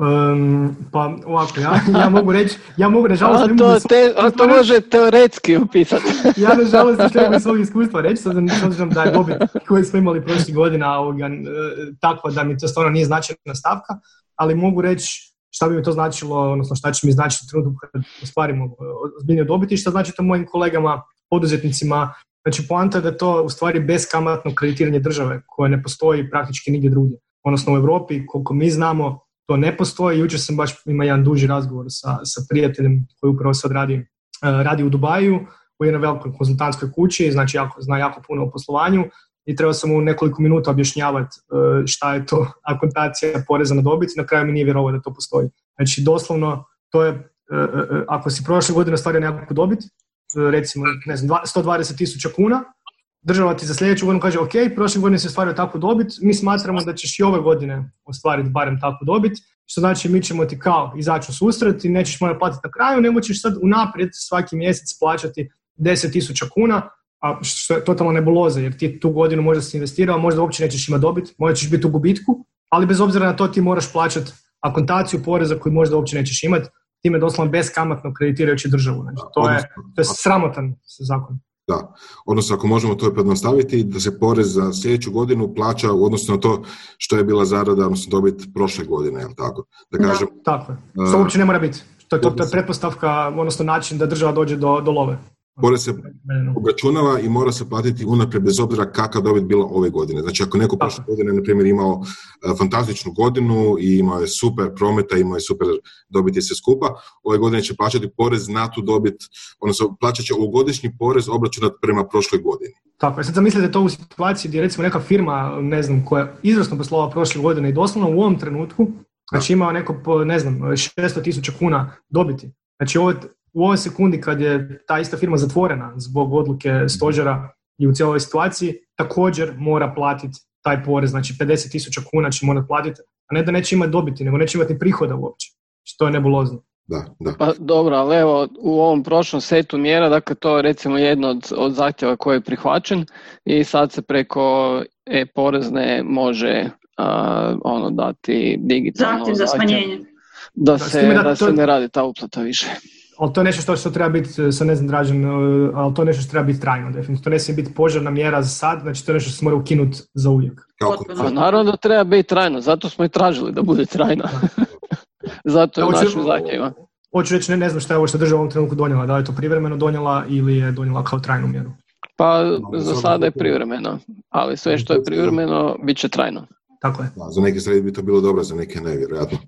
Um, pa ovako, ja, ja mogu reći, ja mogu nažalost... A to, te, a to može teoretski upisati. ja nažalost ne mogu svog iskustva reći, sad obzirom da je dobit koji smo imali prošlih godina ovoga, e, tako da mi to stvarno nije značajna stavka, ali mogu reći šta bi mi to značilo, odnosno šta će mi značiti trenutku kad ostvarimo e, ozbiljnije dobiti šta znači to mojim kolegama, poduzetnicima. Znači, poanta je da je to u stvari beskamatno kreditiranje države koje ne postoji praktički nigdje drugdje. Odnosno u Europi, koliko mi znamo, to ne postoji. Jučer sam baš ima jedan duži razgovor sa, sa prijateljem koji upravo sad radi, e, radi u Dubaju u jednoj velikoj konzultantskoj kući, znači jako, zna jako puno o poslovanju i trebao sam mu nekoliko minuta objašnjavati e, šta je to akontacija poreza na dobit na kraju mi nije vjerovao da to postoji. Znači doslovno to je, e, e, ako si prošle godine ostvario nekakvu dobit, recimo ne znam, 120 tisuća kuna, država ti za sljedeću godinu kaže ok, prošle godine si ostvario takvu dobit, mi smatramo da ćeš i ove godine ostvariti barem takvu dobit, što znači mi ćemo ti kao izaći u susret i nećeš morati platiti na kraju, nego ćeš sad unaprijed svaki mjesec plaćati 10 tisuća kuna, a što je totalno nebuloza, jer ti tu godinu možda si investirao, možda uopće nećeš imati dobit, možda ćeš biti u gubitku, ali bez obzira na to ti moraš plaćati akontaciju poreza koju možda uopće nećeš imati, time doslovno beskamatno kreditirajući državu. Znači, to, je, to je sramotan zakon. Da, odnosno ako možemo to pojednostaviti, da se porez za sljedeću godinu plaća u odnosu na to što je bila zarada, odnosno dobit prošle godine, jel tako? Da kažem, Tako je. Što uopće ne mora biti. To je, to, to je pretpostavka, odnosno način da država dođe do, do love. Porez se obračunava i mora se platiti unaprijed bez obzira kakva dobit bila ove godine. Znači ako neko prošle godine, na primjer, imao e, fantastičnu godinu i imao je super prometa, imao je super dobiti sve skupa, ove godine će plaćati porez na tu dobit, odnosno plaćat će ovogodišnji porez obračunat prema prošloj godini. Tako je. Sad zamislite to u situaciji gdje recimo neka firma, ne znam, koja je izvrsno poslovala prošle godine i doslovno u ovom trenutku, znači imao neko, ne znam, 600 tisuća kuna dobiti. Znači ovo, u ovoj sekundi kad je ta ista firma zatvorena zbog odluke stožera i u cijeloj situaciji, također mora platiti taj porez, znači 50 tisuća kuna će morati platiti, a ne da neće imati dobiti, nego neće imati ni prihoda uopće. Znači, to je nebulozno. Da, da. Pa dobro, ali evo u ovom prošlom setu mjera, dakle to je recimo jedno od, od zahtjeva koji je prihvaćen i sad se preko e-porezne može a, ono dati digitalno Zahtjev za smanjenje. da se, da da to- se ne radi ta uplata više. Ali to je nešto što, što treba biti, e, sa ne znam Dražen, e, ali to je nešto što treba biti trajno, definitivno. To ne smije biti požarna mjera za sad, znači to je nešto što se mora ukinuti za uvijek. Pa naravno da treba biti trajno, zato smo i tražili da bude trajno. zato je u našim zahtjevima. Hoću reći, ne, ne znam šta je ovo što je država u ovom trenutku donijela, da li je to privremeno donijela ili je donijela kao trajnu mjeru. Pa za za sad sada je privremeno, ali sve što je privremeno bit će trajno. Tako je. Da, za neke stvari bi to bilo dobro, za neke ne, vjerojatno.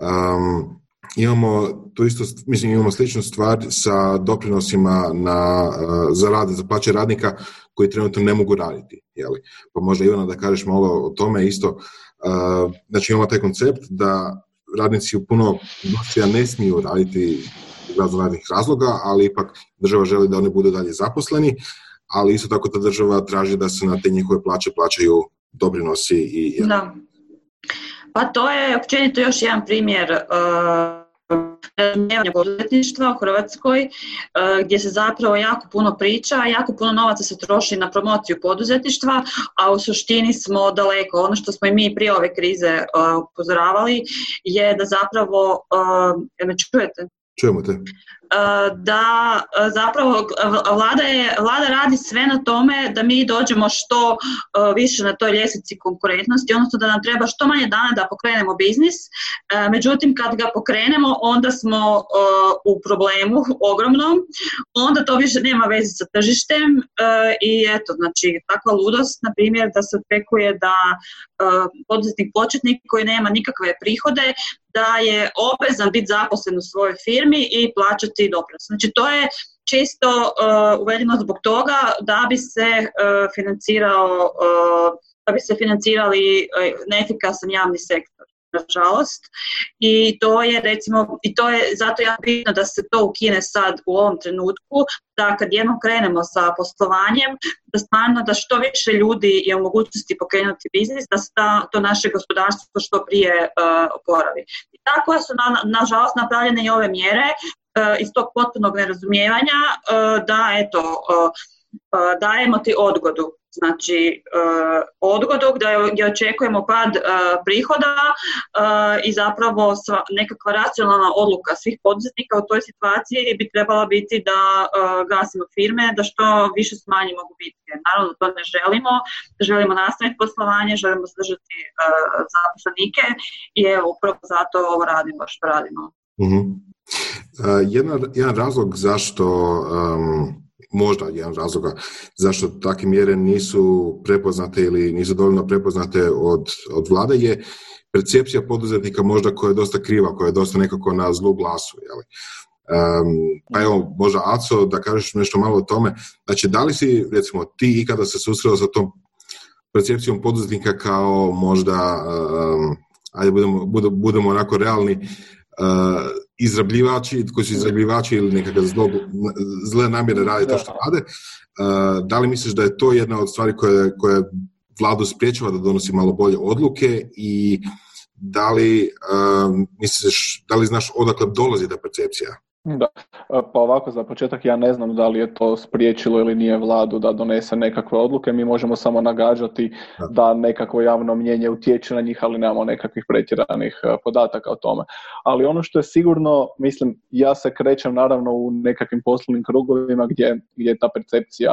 Um, imamo tu isto, mislim imamo sličnu stvar sa doprinosima na, uh, za rad, za plaće radnika koji trenutno ne mogu raditi. Jeli? Pa možda Ivana da kažeš malo o tome isto. Uh, znači imamo taj koncept da radnici u puno industrija ne smiju raditi raznih razloga, ali ipak država želi da oni budu dalje zaposleni, ali isto tako ta država traži da se na te njihove plaće plaćaju doprinosi i i Da. Pa to je općenito još jedan primjer uh, razumijevanja poduzetništva u Hrvatskoj uh, gdje se zapravo jako puno priča, jako puno novaca se troši na promociju poduzetništva, a u suštini smo daleko. Ono što smo i mi prije ove krize uh, upozoravali je da zapravo, me čujete? Čujemo te. Uh, da uh, zapravo uh, vlada, je, vlada radi sve na tome da mi dođemo što više na toj ljestvici konkurentnosti, odnosno da nam treba što manje dana da pokrenemo biznis. Međutim, kad ga pokrenemo, onda smo u problemu ogromnom, onda to više nema veze sa tržištem i eto, znači takva ludost, na primjer, da se očekuje da poduzetnik početnik koji nema nikakve prihode, da je obvezan biti zaposlen u svojoj firmi i plaćati doprinos. Znači to je čisto uh, uvedeno zbog toga da bi se uh, financirao uh, da bi se financirali uh, neefikasan javni sektor nažalost i to je recimo i to je zato jako bitno da se to ukine sad u ovom trenutku da kad jednom krenemo sa poslovanjem da stvarno da što više ljudi je u mogućnosti pokrenuti biznis da se to naše gospodarstvo što prije uh, oporavi. I tako su na, nažalost napravljene i ove mjere iz tog potpunog nerazumijevanja uh, da eto uh, dajemo ti odgodu znači odgodu gdje očekujemo pad prihoda i zapravo nekakva racionalna odluka svih poduzetnika u toj situaciji bi trebala biti da gasimo firme, da što više smanjimo gubitke. Naravno to ne želimo, želimo nastaviti poslovanje, želimo zadržati zaposlenike i evo upravo zato ovo radimo što radimo. Mhm. Uh, jedna, jedan razlog zašto um, možda jedan razloga zašto takve mjere nisu prepoznate ili nisu dovoljno prepoznate od, od vlade je percepcija poduzetnika možda koja je dosta kriva, koja je dosta nekako na zlu glasu. Jeli? Um, pa evo, možda Aco, da kažeš nešto malo o tome. Znači, da li si, recimo, ti ikada se susreo sa tom percepcijom poduzetnika kao možda, um, ajde budemo, budemo, onako realni, uh, izrabljivači, koji su izrabljivači ili nekakve zle namjere rade to što rade. Uh, da li misliš da je to jedna od stvari koje, koje vladu spriječava da donosi malo bolje odluke i da li um, misliš, da li znaš odakle dolazi ta percepcija? Da, pa ovako za početak ja ne znam da li je to spriječilo ili nije vladu da donese nekakve odluke, mi možemo samo nagađati da. nekakvo javno mnjenje utječe na njih, ali nemamo nekakvih pretjeranih podataka o tome. Ali ono što je sigurno, mislim, ja se krećem naravno u nekakvim poslovnim krugovima gdje, gdje je ta percepcija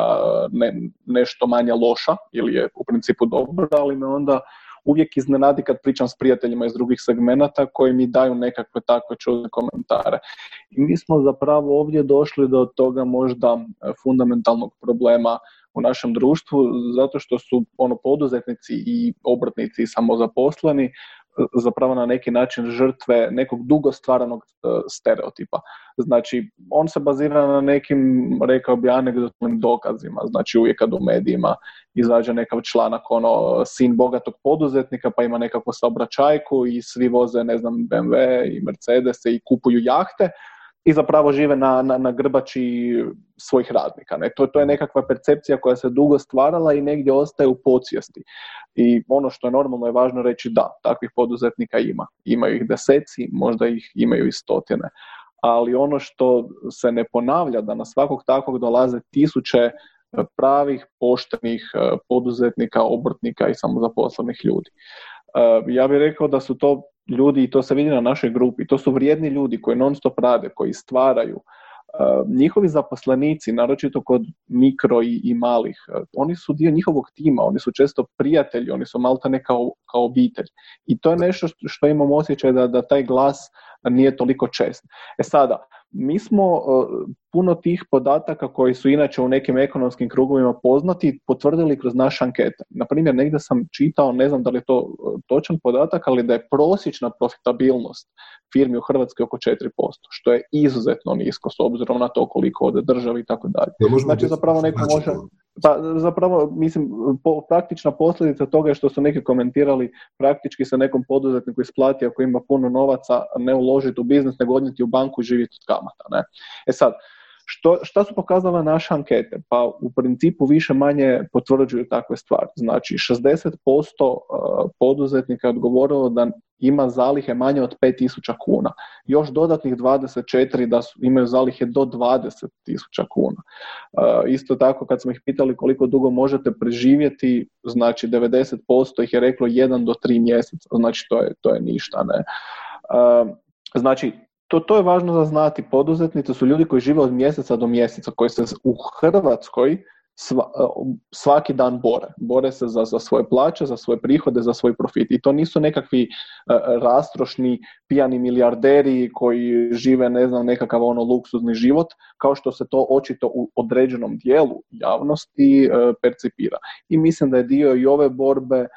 ne, nešto manje loša ili je u principu dobra, ali me onda uvijek iznenadi kad pričam s prijateljima iz drugih segmenata koji mi daju nekakve takve čudne komentare. I mi smo zapravo ovdje došli do toga možda e, fundamentalnog problema u našem društvu zato što su ono poduzetnici i obrtnici i samozaposleni zapravo na neki način žrtve nekog dugo stvaranog e, stereotipa. Znači, on se bazira na nekim, rekao bi, anegdotnim dokazima. Znači, uvijek kad u medijima izađe nekav članak, ono, sin bogatog poduzetnika, pa ima nekakvu saobraćajku i svi voze, ne znam, BMW i Mercedes i kupuju jahte, i zapravo žive na, na, na grbači svojih radnika. Ne? To, to je nekakva percepcija koja se dugo stvarala i negdje ostaje u podsvijesti. I ono što je normalno je važno reći da, takvih poduzetnika ima. Imaju ih deseci, možda ih imaju i stotine. Ali ono što se ne ponavlja da na svakog takvog dolaze tisuće pravih, poštenih eh, poduzetnika, obrtnika i samozaposlenih ljudi. Eh, ja bih rekao da su to ljudi, i to se vidi na našoj grupi, to su vrijedni ljudi koji non stop rade, koji stvaraju, njihovi zaposlenici, naročito kod mikro i, i malih, oni su dio njihovog tima, oni su često prijatelji, oni su maltene kao, kao obitelj. I to je nešto što imam osjećaj da, da taj glas nije toliko čest. E sada, mi smo puno tih podataka koji su inače u nekim ekonomskim krugovima poznati potvrdili kroz naše ankete. Naprimjer, negdje sam čitao, ne znam da li je to e, točan podatak, ali da je prosječna profitabilnost firmi u Hrvatskoj oko 4%, što je izuzetno nisko s obzirom na to koliko ode državi i tako dalje. Znači, zapravo neko može... Pa zapravo, mislim, po, praktična posljedica toga je što su neki komentirali praktički se nekom poduzetniku isplati ako ima puno novaca ne uložiti u biznis, nego odnijeti u banku i živjeti od kamata. Ne? E sad, što, šta su pokazale naše ankete? Pa u principu više manje potvrđuju takve stvari. Znači 60% uh, poduzetnika je odgovorilo da ima zalihe manje od 5000 kuna. Još dodatnih 24 da su, imaju zalihe do 20.000 kuna. Uh, isto tako kad smo ih pitali koliko dugo možete preživjeti, znači 90% ih je reklo 1 do 3 mjeseca, znači to je, to je ništa. Ne? Uh, znači to, to je važno za znati. Poduzetnici su ljudi koji žive od mjeseca do mjeseca, koji se u Hrvatskoj svaki dan bore. Bore se za, za svoje plaće, za svoje prihode, za svoj profit. I to nisu nekakvi e, rastrošni pijani milijarderi koji žive, ne znam, nekakav ono luksuzni život, kao što se to očito u određenom dijelu javnosti e, percipira. I mislim da je dio i ove borbe E,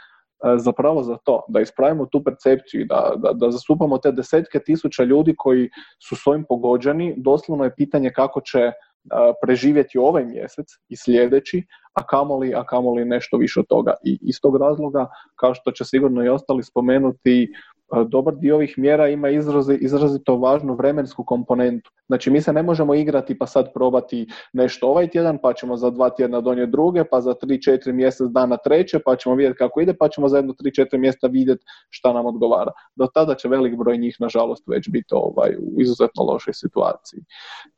zapravo za to, da ispravimo tu percepciju, da, da, da zastupamo te desetke tisuća ljudi koji su s ovim pogođeni, doslovno je pitanje kako će e, preživjeti ovaj mjesec i sljedeći, a kamoli, a kamoli nešto više od toga. I iz tog razloga, kao što će sigurno i ostali spomenuti, dobar dio ovih mjera ima izrazi, izrazito važnu vremensku komponentu. Znači mi se ne možemo igrati pa sad probati nešto ovaj tjedan, pa ćemo za dva tjedna donijeti druge, pa za tri, četiri mjesec dana treće, pa ćemo vidjeti kako ide, pa ćemo za jedno tri, četiri mjesta vidjeti šta nam odgovara. Do tada će velik broj njih, nažalost, već biti ovaj, u izuzetno lošoj situaciji.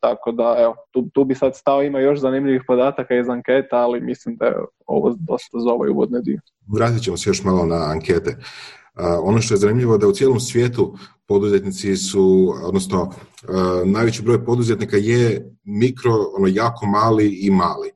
Tako da, evo, tu, tu bi sad stao, ima još zanimljivih podataka iz anketa, ali mislim da je ovo dosta za ovaj uvodni dio. Vratit ćemo se još malo na ankete. Ono što je zanimljivo da u cijelom svijetu poduzetnici su, odnosno najveći broj poduzetnika je mikro, ono jako mali i mali.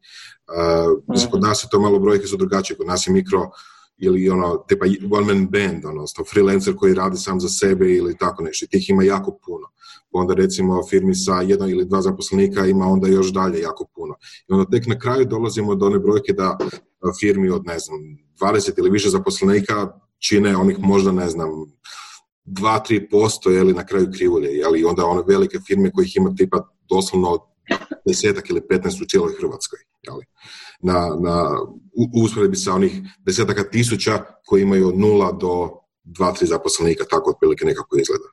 Mislim, kod nas je to malo brojke su drugačije, kod nas je mikro ili ono, tipa one man band, odnosno freelancer koji radi sam za sebe ili tako nešto. Tih ima jako puno. Onda recimo firmi sa jedno ili dva zaposlenika ima onda još dalje jako puno. I onda tek na kraju dolazimo do one brojke da firmi od ne znam 20 ili više zaposlenika čine onih možda, ne znam, 2-3% je li na kraju krivulje, ali onda one velike firme kojih ima tipa doslovno desetak ili 15 u cijeloj Hrvatskoj. Jeli? Na, na, u usporedbi sa onih desetaka tisuća koji imaju od nula do 2-3 zaposlenika, tako otprilike nekako izgleda.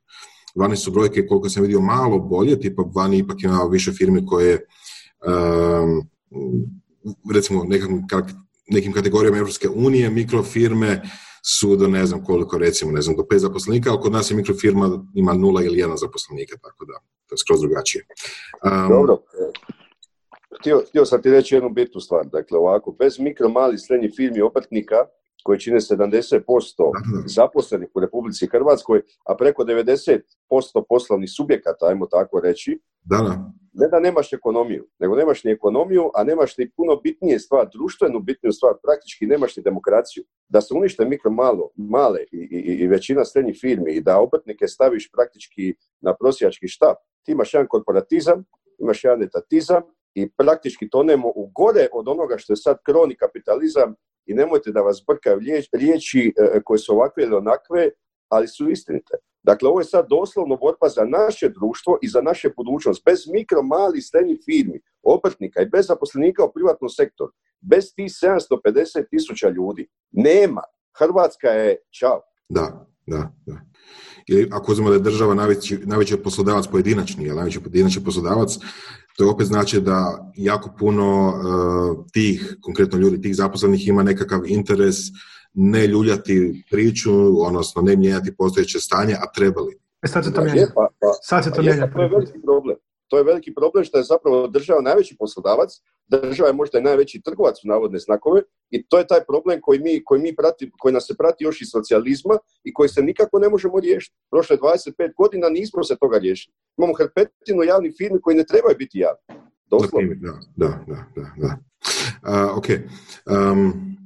Vani su brojke, koliko sam vidio, malo bolje, tipa vani ipak ima više firme koje um, recimo nekim, nekim kategorijama Europske unije, mikrofirme, su do ne znam koliko recimo, ne znam, do pet zaposlenika, ali kod nas je mikrofirma ima nula ili jedan zaposlenika, tako da to je skroz drugačije. Um, Dobro, htio, htio sam ti reći jednu bitnu stvar. Dakle, ovako, bez mikro, mali, srednji firmi obrtnika, koji čine 70% zaposlenih u Republici Hrvatskoj, a preko 90% poslovnih subjekata, ajmo tako reći, da, da. Ne da nemaš ekonomiju, nego nemaš ni ekonomiju, a nemaš ni puno bitnije stvar, društvenu bitniju stvar, praktički nemaš ni demokraciju. Da se unište mikro malo, male i, i, i većina srednjih firmi i da obrtnike staviš praktički na prosjački štab, ti imaš jedan korporatizam, imaš jedan etatizam i praktički tonemo u gore od onoga što je sad kroni kapitalizam i nemojte da vas brkaju riječi e, koje su ovakve ili onakve, ali su istinite. Dakle, ovo je sad doslovno borba za naše društvo i za naše budućnost. Bez mikro, mali, srednjih firmi, obrtnika i bez zaposlenika u privatnom sektoru, bez tih 750 tisuća ljudi, nema. Hrvatska je čao. Da, da, da. Ili ako uzmemo da je država najveći, najveći poslodavac pojedinačni, ali najveći pojedinačni poslodavac, to opet znači da jako puno uh, tih, konkretno ljudi, tih zaposlenih ima nekakav interes ne ljuljati priču, odnosno ne mijenjati postojeće stanje, a trebali. E sad se to mijenja. Pa, pa, sad se to mijenja. To je veliki problem. To je veliki problem što je zapravo država najveći poslodavac, država je možda i najveći trgovac u navodne znakove i to je taj problem koji, mi, koji, mi prati, koji nas se prati još iz socijalizma i koji se nikako ne možemo riješiti. Prošle 25 godina nismo se toga riješili. Imamo hrpetinu javnih firmi koji ne trebaju biti javni. Doslovno. Da, da, da. da, da. Uh, ok. Um,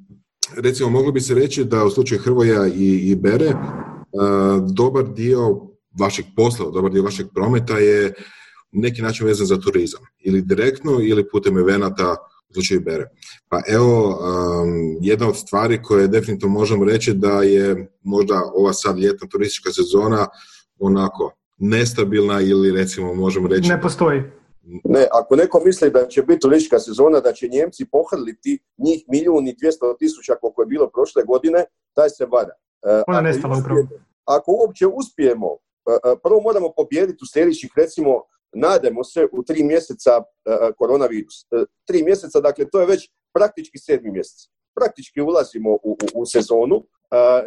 recimo, moglo bi se reći da u slučaju Hrvoja i, i Bere uh, dobar dio vašeg posla, dobar dio vašeg prometa je neki način vezan za turizam. Ili direktno ili putem evenata u slučaju Bere. Pa evo, um, jedna od stvari koje definitivno možemo reći da je možda ova sad ljetna turistička sezona onako nestabilna ili recimo možemo reći... Ne postoji. Ne, ako neko misli da će biti turistička sezona, da će Njemci pohrliti njih milijun i dvijesto tisuća koliko je bilo prošle godine, taj se vara. E, Ona nestala upravo. Ako uopće uspijemo, e, e, prvo moramo pobijediti u sljedećih recimo nademo se u tri mjeseca koronavirus. Tri mjeseca, dakle to je već praktički sedmi mjesec. Praktički ulazimo u, u, u sezonu,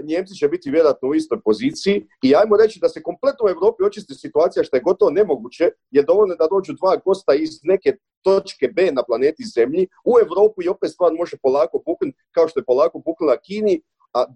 Njemci će biti vjerojatno u istoj poziciji i ajmo reći da se kompletno u Europi očisti situacija što je gotovo nemoguće, je dovoljno da dođu dva gosta iz neke točke B na planeti Zemlji u Europu i opet stvar može polako puknuti kao što je polako puknula Kini, a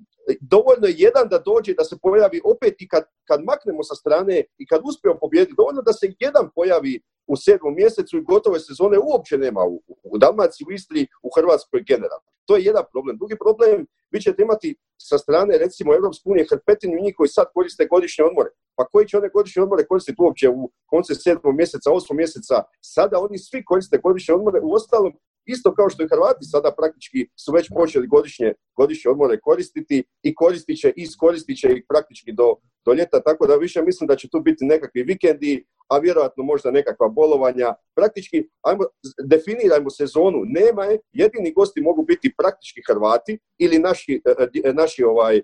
dovoljno je jedan da dođe da se pojavi opet i kad, kad maknemo sa strane i kad uspijemo pobijediti, dovoljno da se jedan pojavi u sedmom mjesecu i gotove sezone uopće nema u, u Dalmaciji, u Istri, u Hrvatskoj generalno. To je jedan problem. Drugi problem, vi ćete imati sa strane recimo Europske unije hrpetinu njih koji sad koriste godišnje odmore. Pa koji će one godišnje odmore koristiti uopće u konce sedmog mjeseca, osmog mjeseca? Sada oni svi koriste godišnje odmore. U ostalom, isto kao što i Hrvati sada praktički su već počeli godišnje, godišnje odmore koristiti i koristit će iskoristit će ih praktički do, do ljeta, tako da više mislim da će tu biti nekakvi vikendi, a vjerojatno možda nekakva bolovanja. Praktički, ajmo, definirajmo sezonu, nema je, jedini gosti mogu biti praktički Hrvati ili naši, e, e, naši ovaj, e,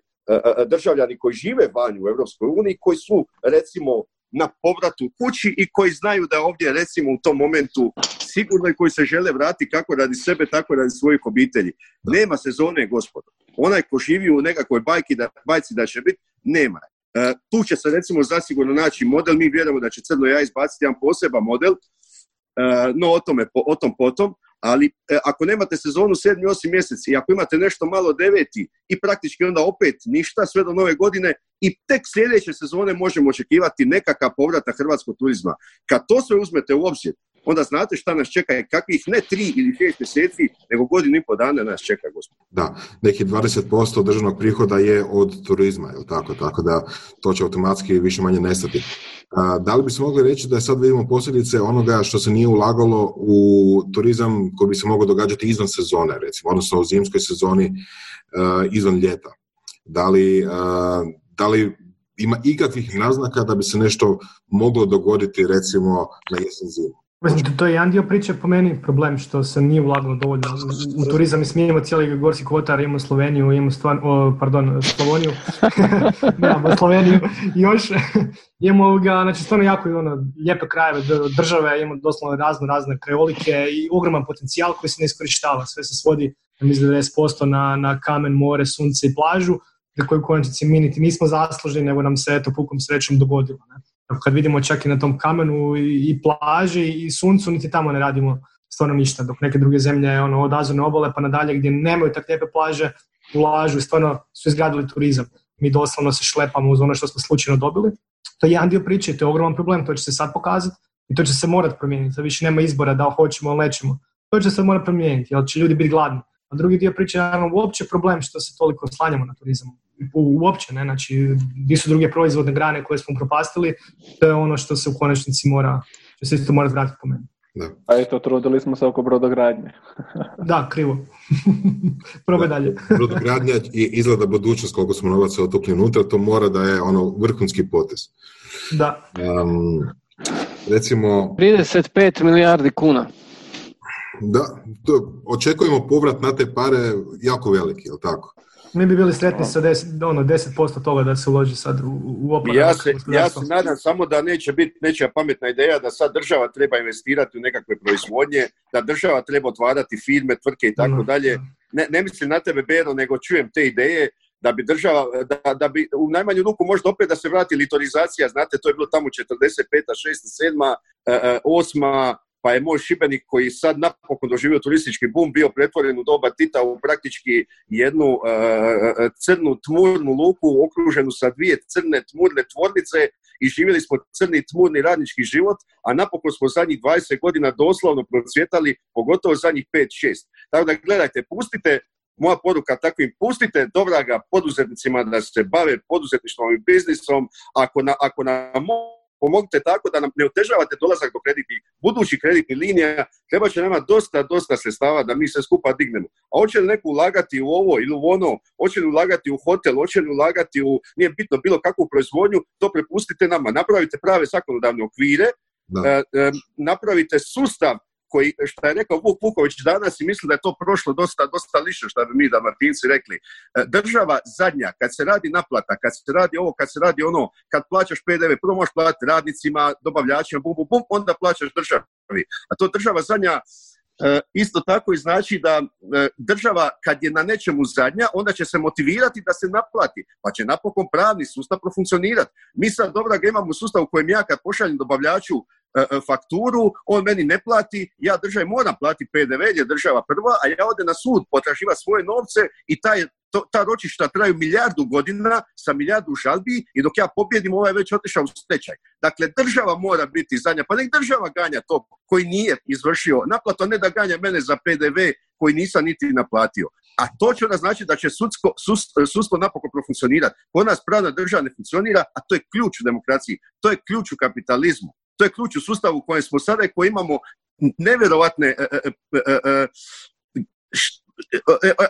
državljani koji žive vani u Europskoj uniji, koji su recimo na povratu kući i koji znaju da ovdje recimo u tom momentu sigurno i koji se žele vratiti kako radi sebe, tako radi svojih obitelji. Nema sezone, gospodo. Onaj ko živi u nekakvoj bajki da, bajci da će biti, nema. E, tu će se recimo zasigurno naći model, mi vjerujemo da će Crno ja izbaciti jedan poseban model, e, no o, tome, o tom potom, ali e, ako nemate sezonu 7. 8. mjesec i ako imate nešto malo deveti i praktički onda opet ništa sve do nove godine i tek sljedeće sezone možemo očekivati nekakav povratak hrvatskog turizma. Kad to sve uzmete u obzir, onda znate šta nas čeka, kakvih ne tri ili šest mjeseci, nego godinu i pol dana nas čeka, gospod. Da, neki 20% državnog prihoda je od turizma, je tako? Tako da to će automatski više manje nestati. da li bi se mogli reći da sad vidimo posljedice onoga što se nije ulagalo u turizam koji bi se mogao događati izvan sezone, recimo, odnosno u zimskoj sezoni izvan ljeta? Da li, da li ima ikakvih naznaka da bi se nešto moglo dogoditi recimo na jesen zimu? To je jedan dio priče po meni problem što se nije ulagalo dovoljno u turizam. Mi imamo cijeli Gorski Kotar, imamo Sloveniju, imamo stvar, o, pardon, Slavoniju, nemamo Sloveniju i još imamo ga, znači stvarno jako ono, lijepe krajeve države, imamo doslovno razno razne krajolike i ogroman potencijal koji se ne iskorištava. Sve se svodi, mislim, 90% na, na kamen, more, sunce i plažu, za koju konačnici mi niti nismo zaslužni, nego nam se eto pukom srećom dogodilo. Ne? Kad vidimo čak i na tom kamenu i plaži i suncu, niti tamo ne radimo stvarno ništa, dok neke druge zemlje ono, od Azorne obale pa nadalje gdje nemaju tak lijepe plaže, ulažu i stvarno su izgradili turizam. Mi doslovno se šlepamo uz ono što smo slučajno dobili. To je jedan dio priče, to je ogroman problem, to će se sad pokazati i to će se morati promijeniti, da više nema izbora da hoćemo ili nećemo. To će se morati promijeniti, jer će ljudi biti gladni. A drugi dio priče je uopće problem što se toliko slanjamo na turizam. Uopće, ne, znači, gdje su druge proizvodne grane koje smo propastili, to je ono što se u konačnici mora, će se isto morati vratiti po meni. Da. A eto, trudili smo se oko brodogradnje. Da, krivo. Probaj dalje. Brodogradnja i izgleda budućnost koliko smo novaca otukli unutra, to mora da je ono vrhunski potez. Da. Um, recimo, 35 milijardi kuna. da, to, očekujemo povrat na te pare jako veliki, jel tako? Mi bi bili sretni sa 10, ono, 10% toga da se uloži sad u, u oporavak Ja se, ja se nadam samo da neće biti nečija pametna ideja da sad država treba investirati u nekakve proizvodnje, da država treba otvarati firme, tvrtke i tako Ono, dalje. Ne, ne mislim na tebe, Bero, nego čujem te ideje da bi država, da, da bi u najmanju ruku možda opet da se vrati litorizacija, znate, to je bilo tamo 45. 6. 7. 8. pa je moj Šibenik koji sad napokon doživio turistički bum bio pretvoren u doba Tita u praktički jednu e, e, crnu tmurnu luku okruženu sa dvije crne tmurne tvornice i živjeli smo crni tmurni radnički život, a napokon smo zadnjih 20 godina doslovno procvjetali, pogotovo zadnjih 5-6. Tako da gledajte, pustite moja poruka takvim, pustite dobraga poduzetnicima da se bave poduzetništvom i biznisom, ako, na, ako nam mo- pomognite tako da nam ne otežavate dolazak do kreditnih, budućih kreditnih linija, treba će nama dosta, dosta sredstava da mi se skupa dignemo. A hoće li neko ulagati u ovo ili u ono, hoće li ulagati u hotel, hoće li ulagati u, nije bitno, bilo kakvu proizvodnju, to prepustite nama. Napravite prave zakonodavne okvire, Da. e, e, napravite sustav koji, što je rekao Vuk Vuković danas i misli da je to prošlo dosta, dosta liše, što bi mi da Martinci rekli. E, Država zadnja, kad se radi naplata, kad se radi ovo, kad se radi ono, kad plaćaš PDV, prvo možeš platiti radnicima, dobavljačima, bum, bum, bum, onda plaćaš državi. A to država zadnja E, isto tako i znači da e, država kad je na nečemu zadnja, onda će se motivirati da se naplati, pa će napokon pravni sustav profunkcionirati. Mi sad dobro ga imamo sustav u kojem ja kad pošaljem dobavljaču fakturu, on meni ne plati, ja državi moram platiti PDV je država prva, a ja ode na sud potraživa svoje novce i taj, to, ta ročišta traju milijardu godina sa milijardu žalbi i dok ja pobjedim ovaj već otišao u stečaj. Dakle, država mora biti zadnja, pa nek država ganja to koji nije izvršio naplatu, a ne da ganja mene za PDV koji nisam niti naplatio. A to će onda znači da će sudsko, sudstvo napokon profunkcionirati. Kod nas pravna država ne funkcionira, a to je ključ u demokraciji, to je ključ u kapitalizmu, to je ključ u sustavu u kojem smo sada i koji imamo nevjerovatne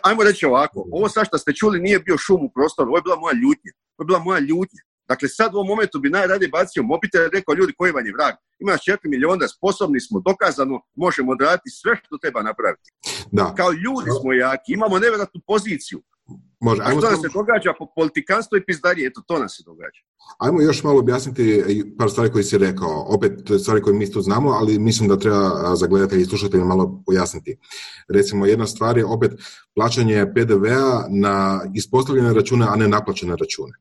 ajmo reći ovako, ovo sad što ste čuli nije bio šum u prostoru, ovo je bila moja ljutnja. Ovo je bila moja ljutnja. Dakle, sad u ovom momentu bi najradije bacio mobitel i rekao, ljudi, koji vam je vrag? Ima 4 milijuna, sposobni smo, dokazano, možemo odraditi sve što treba napraviti. Da, Kao ljudi smo jaki, imamo nevjerojatnu poziciju. Može. A Ajmo, što nam se događa? Po- Politikanstvo i pizdarije, eto, to nam se događa. ajmo još malo objasniti i par stvari koje si rekao. Opet, je stvari koje mi tu znamo, ali mislim da treba za gledatelje i slušatelje malo pojasniti. Recimo, jedna stvar je opet plaćanje PDV-a na ispostavljene račune, a ne naplaćene račune.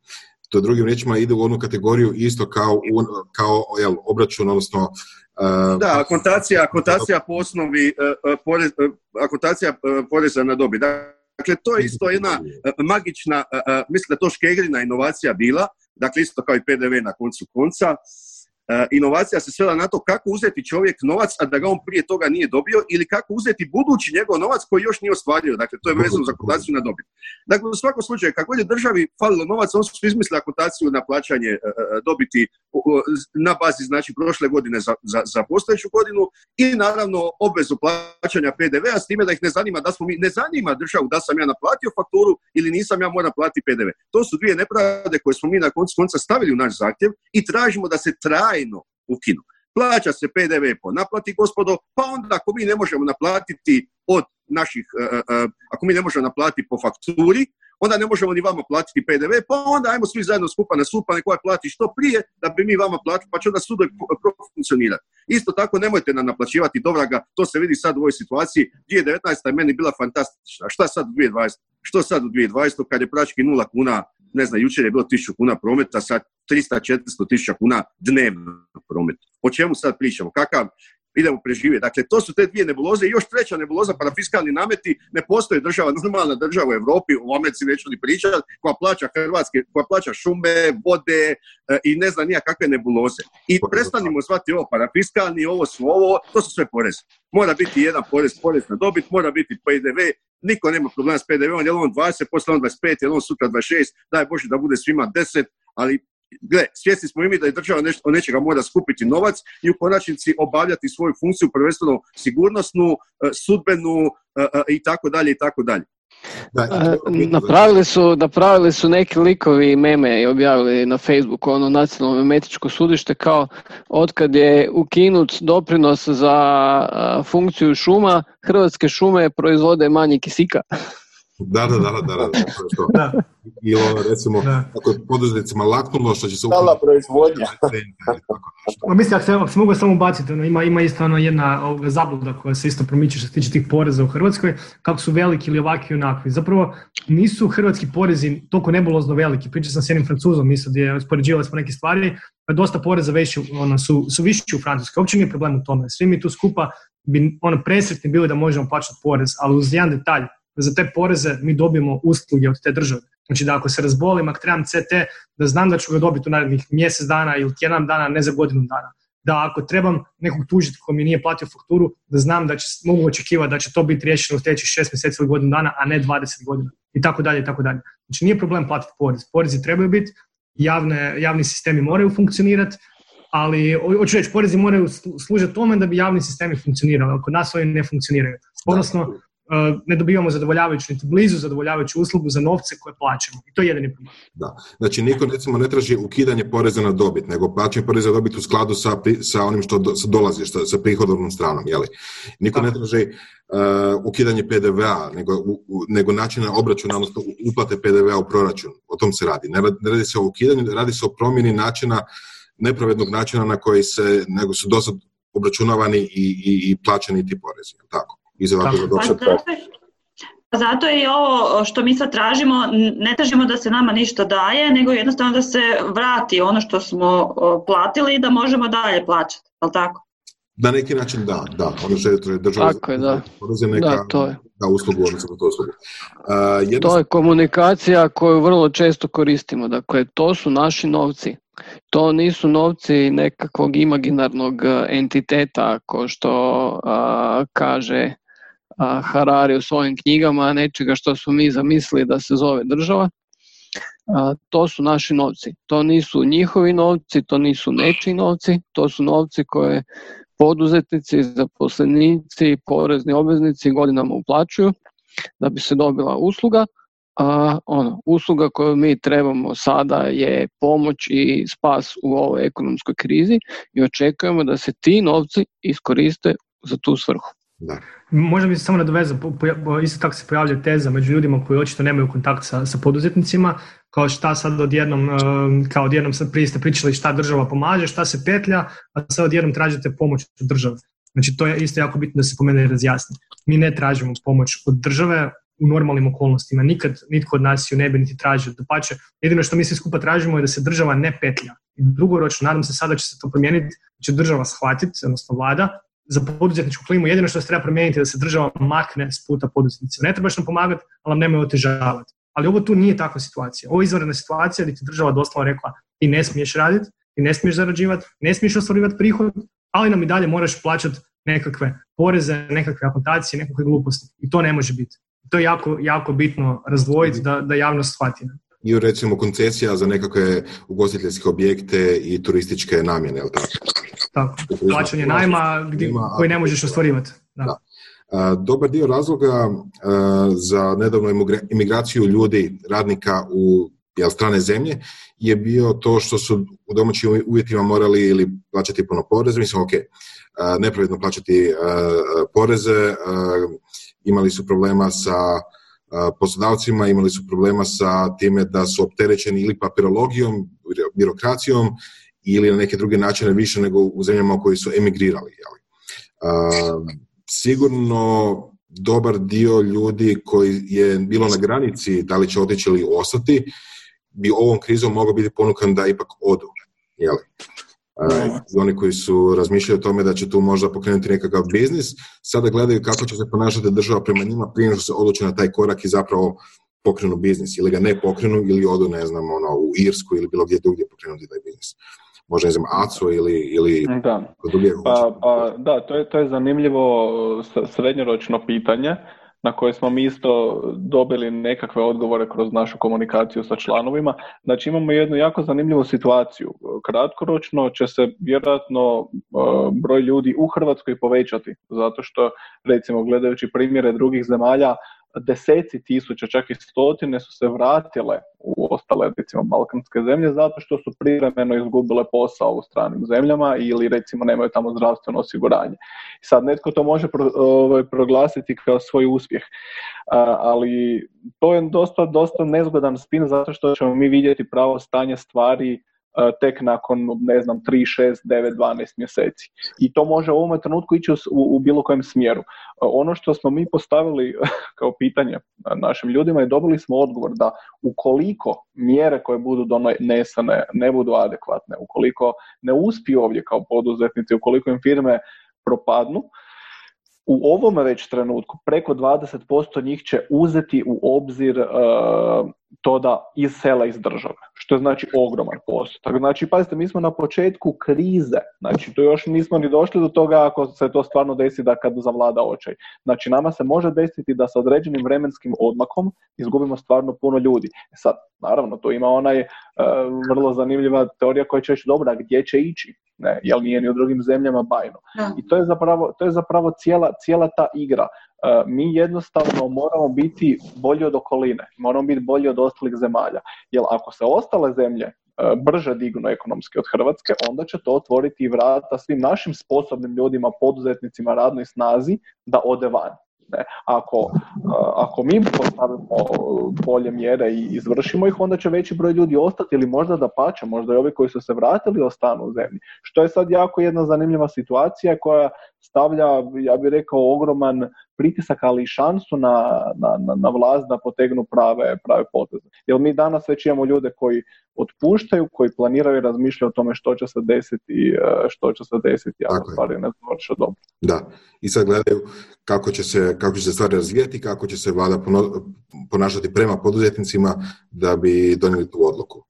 To drugim riječima ide u onu kategoriju isto kao, u, kao jel, obračun, odnosno uh, Da, akontacija, akontacija po osnovi e, e, porez, e, akontacija e, poreza na dobit. Dakle, to je isto jedna e, magična, e, e, mislim da je to škegrina inovacija bila, dakle isto kao i PDV na koncu konca. E, inovacija se svela na to kako uzeti čovjek novac, a da ga on prije toga nije dobio, ili kako uzeti budući njegov novac koji još nije ostvario. Dakle, to je vezano za akotaciju na dobit. Dakle, u svakom slučaju, kako je državi falilo novac, oni su izmislili akotaciju na plaćanje e, e, dobiti na bazi znači prošle godine za, za, za postojeću godinu i naravno obvezu plaćanja PDV-a s time da ih ne zanima da smo mi, ne zanima državu da sam ja naplatio fakturu ili nisam ja moram platiti PDV. To su dvije nepravde koje smo mi na koncu konca stavili u naš zahtjev i tražimo da se trajno ukinu. Plaća se PDV po naplati, gospodo, pa onda ako mi ne možemo naplatiti od naših, e, e, e, ako mi ne možemo naplatiti po fakturi, onda ne možemo ni vama platiti PDV, pa onda ajmo svi zajedno skupa na sud, pa nek ovaj plati što prije, da bi mi vama platili, pa će onda sudovi profunkcionirati. Isto tako nemojte nam naplaćivati dobraga, to se vidi sad u ovoj situaciji. 2019. je meni bila fantastična. Šta sad u 2020? Što sad u 2020. kad je prački nula kuna ne znam, jučer je bilo 1000 kuna prometa, sad 300-400 tisuća kuna dnevno promet. O čemu sad pričamo? Kakav, idemo preživjeti. Dakle, to su te dvije nebuloze i još treća nebuloza, parafiskalni nameti, ne postoji država, normalna država u Europi, u Americi neću ni pričati, koja plaća Hrvatske, koja plaća šume, vode e, i ne znam nija kakve nebuloze. I prestanimo zvati ovo parafiskalni, ovo su ovo, to su sve porez. Mora biti jedan porez, porez na dobit, mora biti PDV, niko nema problema s PDV-om, je on 20, poslije on 25, je on sutra 26, daj Bože da bude svima 10, ali gle, svjesni smo i mi da je država nešto, od nečega mora skupiti novac i u konačnici obavljati svoju funkciju, prvenstveno sigurnosnu, e, sudbenu e, e, i tako dalje i tako dalje. napravili, su, napravili su neki likovi meme i objavili na Facebooku ono nacionalno memetičko sudište kao otkad je ukinut doprinos za funkciju šuma, Hrvatske šume proizvode manje kisika. Da, da, da, da, da, da. I ono, recimo, ako je poduzetnicima laknulo, što će se... Stala proizvodnja. Ma mislim, ako se, ako se mogu samo baciti, ono, ima, ima isto ono jedna ovoga, zabluda koja se isto promiče što se tiče tih poreza u Hrvatskoj, kako su veliki ili ovakvi i onakvi. Zapravo, nisu hrvatski porezi toliko nebulozno veliki. Pričao sam s jednim francuzom, isto gdje uspoređivali smo neke stvari, pa dosta poreza veći, ono, su, su viši u Francuskoj. Uopće nije problem u tome. Svi mi tu skupa bi ono, presretni bili da možemo plaćati porez, ali uz jedan detalj, za te poreze mi dobijemo usluge od te države. Znači da ako se razbolim, ako trebam CT, da znam da ću ga dobiti u narednih mjesec dana ili tjedan dana, ne za godinu dana. Da ako trebam nekog tužiti ko mi nije platio fakturu, da znam da će, mogu očekivati da će to biti riješeno u sljedećih šest mjeseci ili godinu dana, a ne 20 godina. I tako dalje, i tako dalje. Znači nije problem platiti porez. Porezi trebaju biti, javne, javni sistemi moraju funkcionirati, ali hoću reći, porezi moraju služiti tome da bi javni sistemi funkcionirali. Ako nas oni ne funkcioniraju. Odnosno, ne dobivamo zadovoljavajuću, niti blizu zadovoljavajuću uslugu za novce koje plaćamo. I to je jedini problem. Da. Znači, niko recimo ne traži ukidanje poreza na dobit, nego plaćanje poreza na dobit u skladu sa, sa onim što do, dolazi, što, sa prihodovnom stranom. Jeli? Niko ne traži uh, ukidanje PDV-a, nego, u, nego načina obračuna, odnosno uplate PDV-a u proračun. O tom se radi. Ne, ne radi se o ukidanju, radi se o promjeni načina, nepravednog načina na koji se, nego su dosad obračunavani i, i, i plaćani ti porezi. Tako i za pa zato je i ovo što mi sad tražimo, ne tražimo da se nama ništa daje, nego jednostavno da se vrati ono što smo platili i da možemo dalje plaćati, ali tako? Na neki način da, da. Ono što je država Tako je, da. Neka, da, to je. Da, uslugu, odnosno to uslugu. Uh, To je komunikacija koju vrlo često koristimo. Dakle, to su naši novci. To nisu novci nekakvog imaginarnog entiteta, ko što kaže Harari u svojim knjigama, nečega što su mi zamislili da se zove država. To su naši novci. To nisu njihovi novci, to nisu nečiji novci, to su novci koje poduzetnici, zaposlenici, porezni obveznici godinama uplaćuju da bi se dobila usluga. A, ono, usluga koju mi trebamo sada je pomoć i spas u ovoj ekonomskoj krizi i očekujemo da se ti novci iskoriste za tu svrhu. Da. Možda bi se samo nadovezao, isto tako se pojavlja teza među ljudima koji očito nemaju kontakt sa, sa poduzetnicima, kao šta sad odjednom, eh, kao odjednom sad prije ste pričali šta država pomaže, šta se petlja, a sad odjednom tražite pomoć od države. Znači to je isto jako bitno da se po mene razjasni. Mi ne tražimo pomoć od države u normalnim okolnostima. Nikad nitko od nas ju ne bi niti tražio. Dapače, jedino što mi svi skupa tražimo je da se država ne petlja. I dugoročno, nadam se sada će se to promijeniti, da će država shvatiti, odnosno vlada, za poduzetničku klimu jedino što se treba promijeniti je da se država makne s puta poduzetnicima. Ne trebaš nam pomagati, ali nam nemoj otežavati. Ali ovo tu nije takva situacija. Ovo je izvanredna situacija gdje ti država doslovno rekla ti ne smiješ raditi, ti ne smiješ zarađivati, ne smiješ ostvarivati prihod, ali nam i dalje moraš plaćati nekakve poreze, nekakve akontacije, nekakve gluposti. I to ne može biti. To je jako, jako bitno razdvojiti da, da javnost shvati i recimo koncesija za nekakve ugostiteljske objekte i turističke namjene, jel tako? Tako, plaćanje najma gdje, koji ne možeš ostvarivati. Da. Dobar dio razloga za nedavnu imigraciju ljudi, radnika u jel, strane zemlje je bio to što su u domaćim uvjetima morali ili plaćati puno poreze, mislim, ok, nepravedno plaćati poreze, imali su problema sa poslodavcima, imali su problema sa time da su opterećeni ili papirologijom, birokracijom ili na neke druge načine više nego u zemljama koji su emigrirali. Jeli. sigurno dobar dio ljudi koji je bilo na granici da li će otići ili ostati, bi ovom krizom mogao biti ponukan da ipak odu. Jeli? I oni koji su razmišljali o tome da će tu možda pokrenuti nekakav biznis, sada gledaju kako će se ponašati država prema njima prije što se odluče na taj korak i zapravo pokrenu biznis ili ga ne pokrenu ili odu, ne znam, ono, u Irsku ili bilo gdje drugdje pokrenuti taj biznis. Možda, ne znam, ACO ili, ili da. Pa, pa, da, to je, to je zanimljivo srednjoročno pitanje na koje smo mi isto dobili nekakve odgovore kroz našu komunikaciju sa članovima. Znači imamo jednu jako zanimljivu situaciju. Kratkoročno će se vjerojatno e, broj ljudi u Hrvatskoj povećati, zato što recimo gledajući primjere drugih zemalja, deseci tisuća, čak i stotine su se vratile u ostale, recimo, balkanske zemlje zato što su privremeno izgubile posao u stranim zemljama ili recimo nemaju tamo zdravstveno osiguranje. Sad netko to može ovaj, proglasiti kao svoj uspjeh, ali to je dosta, dosta nezgodan spin zato što ćemo mi vidjeti pravo stanje stvari tek nakon, ne znam, 3, 6, 9, 12 mjeseci. I to može u ovom trenutku ići u, u bilo kojem smjeru. E, ono što smo mi postavili kao pitanje našim ljudima i dobili smo odgovor da ukoliko mjere koje budu donesene ne budu adekvatne, ukoliko ne uspiju ovdje kao poduzetnici, ukoliko im firme propadnu, u ovom već trenutku preko 20% njih će uzeti u obzir uh, to da sela iz države, što znači ogroman postotak. Znači, pazite, mi smo na početku krize, znači to još nismo ni došli do toga ako se to stvarno desi da kad zavlada očaj. Znači, nama se može desiti da sa određenim vremenskim odmakom izgubimo stvarno puno ljudi. E sad, naravno, to ima onaj uh, vrlo zanimljiva teorija koja će reći, dobra, gdje će ići? Ne, jel nije ni u drugim zemljama bajno. I to je zapravo, to je zapravo cijela, cijela ta igra. E, mi jednostavno moramo biti bolji od okoline, moramo biti bolji od ostalih zemalja. Jer ako se ostale zemlje e, brže dignu ekonomski od Hrvatske, onda će to otvoriti vrata svim našim sposobnim ljudima, poduzetnicima, radnoj snazi da ode van. Ne. Ako, ako mi postavimo bolje mjere i izvršimo ih, onda će veći broj ljudi ostati ili možda da pače, možda i ovi koji su se vratili ostanu u zemlji. Što je sad jako jedna zanimljiva situacija koja stavlja, ja bih rekao, ogroman pritisak, ali i šansu na, na, na vlast da potegnu prave, prave poteze. Jer mi danas već imamo ljude koji otpuštaju, koji planiraju i razmišljaju o tome što će se desiti, e, što će se desiti, ako stvari ne završe dobro. Da, i sad gledaju kako će se, kako će se stvari razvijati, kako će se vlada ponašati prema poduzetnicima da bi donijeli tu odluku.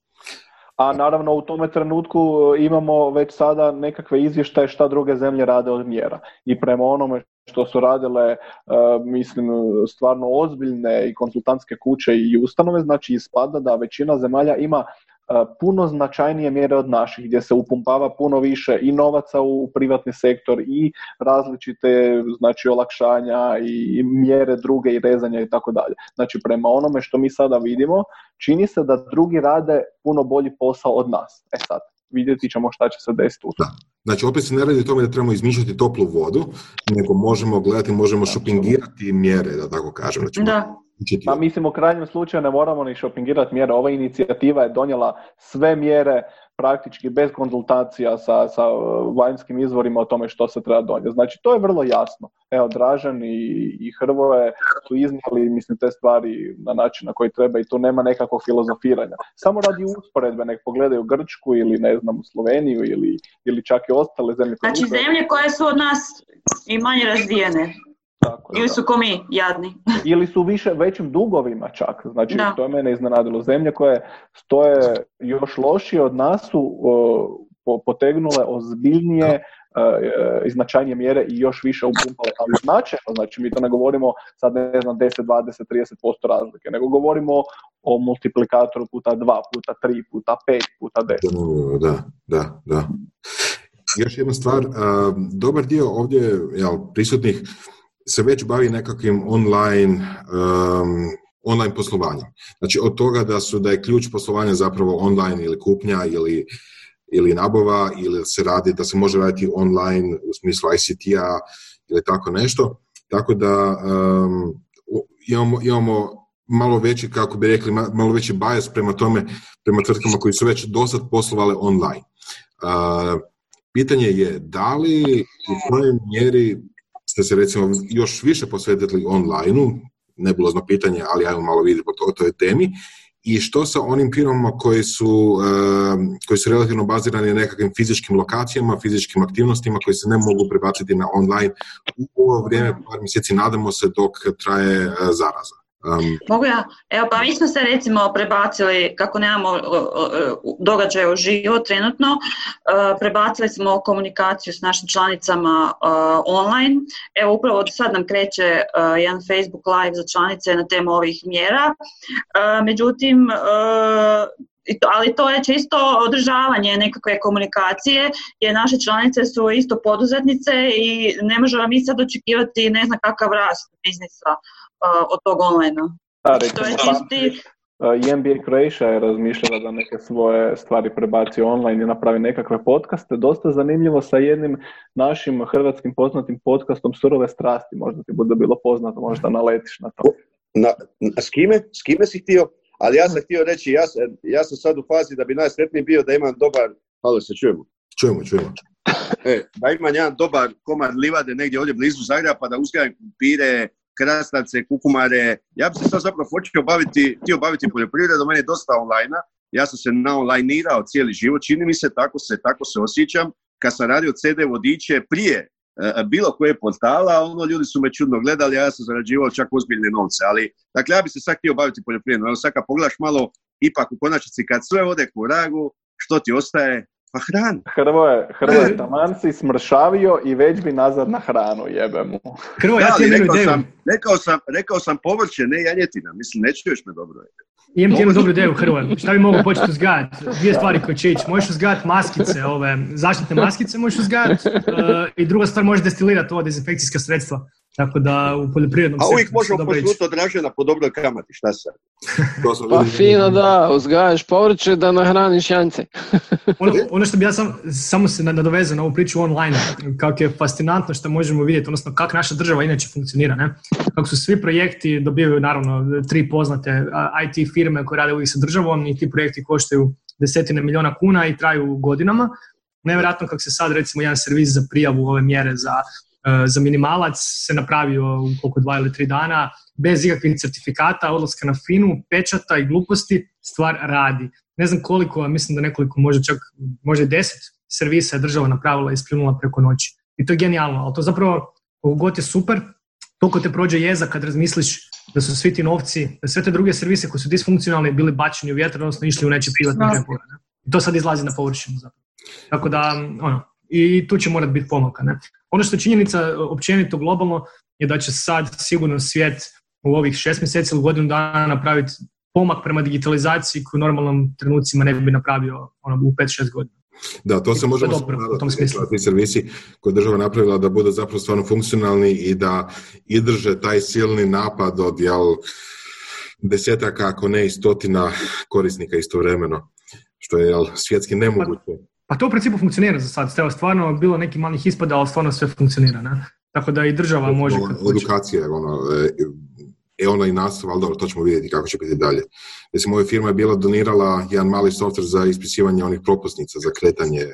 A naravno u tome trenutku e, imamo već sada nekakve izvještaje šta druge zemlje rade od mjera. I prema onome što su radile, e, mislim, stvarno ozbiljne i konsultantske kuće i ustanove, znači ispada da većina zemalja ima E, puno značajnije mjere od naših, gdje se upumpava puno više i novaca u privatni sektor i različite znači olakšanja i mjere druge i rezanja i tako dalje. Znači prema onome što mi sada vidimo, čini se da drugi rade puno bolji posao od nas. E sad, vidjeti ćemo šta će se desiti u Znači, opet se ne radi o tome da trebamo izmišljati toplu vodu, nego možemo gledati, možemo šopingirati mjere, da tako kažem. Znači, da. Pa mislim u krajnjem slučaju ne moramo ni šopingirati mjere. Ova inicijativa je donijela sve mjere praktički bez konzultacija sa, sa uh, vanjskim izvorima o tome što se treba donijeti. Znači to je vrlo jasno. Evo Dražan i, i Hrvoje su iznijeli mislim te stvari na način na koji treba i tu nema nekakvog filozofiranja. Samo radi usporedbe, nek pogledaju Grčku ili ne znam Sloveniju ili, ili čak i ostale zemlje. Znači zemlje koje su od nas i manje razvijene. Tako, Ili su ko mi, jadni. Ili su više većim dugovima čak. Znači, to je mene iznenadilo. Zemlje koje stoje još lošije od nas su potegnule ozbiljnije uh, i značajnije mjere i još više upumpale, ali značajno, znači mi to ne govorimo sad ne znam 10, 20, 30% razlike, nego govorimo o multiplikatoru puta 2, puta 3, puta 5, puta 10. Da, da, da. Još jedna stvar, dobar dio ovdje jel, prisutnih se već bavi nekakvim online, um, online poslovanjem. Znači od toga da su da je ključ poslovanja zapravo online ili kupnja ili ili nabava ili se radi da se može raditi online u smislu ICT-a ili tako nešto. Tako da um, imamo, imamo malo veći, kako bi rekli, malo veći bias prema tome, prema tvrtkama koji su već dosad poslovale online. Uh, pitanje je da li u kojoj mjeri ste se recimo još više posvetili online-u, nebulozno pitanje, ali ajmo malo vidjeti po toj temi, i što sa onim firmama koji su, e, koji su relativno bazirani na nekakvim fizičkim lokacijama, fizičkim aktivnostima koji se ne mogu prebaciti na online u ovo vrijeme, par mjeseci nadamo se dok traje e, zaraza. Mogu ja? Evo pa mi smo se recimo prebacili, kako nemamo događaje u živo trenutno, uh, prebacili smo komunikaciju s našim članicama uh, online. Evo upravo sad nam kreće jedan Facebook live za članice na temu ovih mjera. Međutim, ali to je čisto održavanje nekakve komunikacije jer naše članice su isto poduzetnice i ne možemo mi sad očekivati ne znam kakav rast biznisa od tog online to je čisti... I NBA Croatia je razmišljala da neke svoje stvari prebaci online i napravi nekakve podcaste. Dosta zanimljivo sa jednim našim hrvatskim poznatim podcastom Surove strasti. Možda ti bude bilo poznato, možda naletiš na to. Na, s kime? S kime si htio? Ali ja sam htio reći, ja, ja sam sad u fazi da bi najsretniji bio da imam dobar... Halo, se čujemo? Čujemo, čujemo. E, da imam jedan dobar komad livade negdje ovdje blizu Zagreba pa da uzgajam kumpire, krastavce, kukumare. Ja bi se sad zapravo počeo baviti, htio baviti poljoprivredom, meni je dosta online Ja sam se naonlineirao cijeli život, čini mi se, tako se, tako se osjećam. Kad sam radio CD vodiče prije e, bilo koje portala, ono ljudi su me čudno gledali, ja sam zarađivao čak ozbiljne novce, ali dakle ja bi se sad htio baviti poljoprivredom, evo sad kad pogledaš malo, ipak u konačnici kad sve ode ku ragu, što ti ostaje? Pa hrana. Hrvoje, Hrvoje, taman si smršavio i već bi nazad na hranu, jebe mu. Hrvoje, ja ti rekao, sam, rekao, sam, rekao sam povrće, ne janjetina. Mislim, ne čuješ me dobro. Imam ti jednu dobru ideju, Hrvoje. Šta bi mogao početi uzgajati? Dvije stvari koje će ići. Možeš uzgajati maskice, ove zaštitne maskice možeš uzgajati. Uh, I druga stvar, možeš destilirati ova dezinfekcijska sredstva. Tako da u poljoprivrednom A uvijek možemo posluti od Dražena po dobroj kamati, šta sad? pa fino da, uzgajaš povrće da nahraniš jance. ono, ono što bi ja sam, samo se nadovezao na ovu priču online, kako je fascinantno što možemo vidjeti, odnosno kako naša država inače funkcionira, ne? Kako su svi projekti dobivaju naravno tri poznate IT firme koje rade uvijek sa državom i ti projekti koštaju desetine milijuna kuna i traju godinama. Nevjerojatno kako se sad recimo jedan servis za prijavu ove mjere za za minimalac se napravio u koliko dva ili tri dana, bez ikakvih certifikata, odlaska na finu, pečata i gluposti, stvar radi. Ne znam koliko, mislim da nekoliko, možda čak, možda i deset servisa je država napravila i spljunula preko noći. I to je genijalno, ali to zapravo, god je super, toliko te prođe jeza kad razmisliš da su svi ti novci, da sve te druge servise koji su disfunkcionalni bili bačeni u vjetar, odnosno išli u neće privatne džepove. I to sad izlazi na površinu zapravo. Tako da, ono, i tu će morati biti pomaka. Ne? Ono što je činjenica općenito globalno je da će sad sigurno svijet u ovih šest mjeseci ili godinu dana napraviti pomak prema digitalizaciji koju u normalnom trenucima ne bi napravio ono, u 5-6 godina. Da, to se može u tom smislu. Ti servisi koje država napravila da bude zapravo stvarno funkcionalni i da idrže taj silni napad od jel, desetaka, ako ne i stotina korisnika istovremeno, što je jel, svjetski nemoguće. Pa to u principu funkcionira za sad. Evo, stvarno bilo neki malih ispada, ali stvarno sve funkcionira. Ne? Tako da i država može... Edukacija je ono, e, ona i nastav, ali dobro, to ćemo vidjeti kako će biti dalje. Mislim, moja firma je bila donirala jedan mali software za ispisivanje onih propusnica za kretanje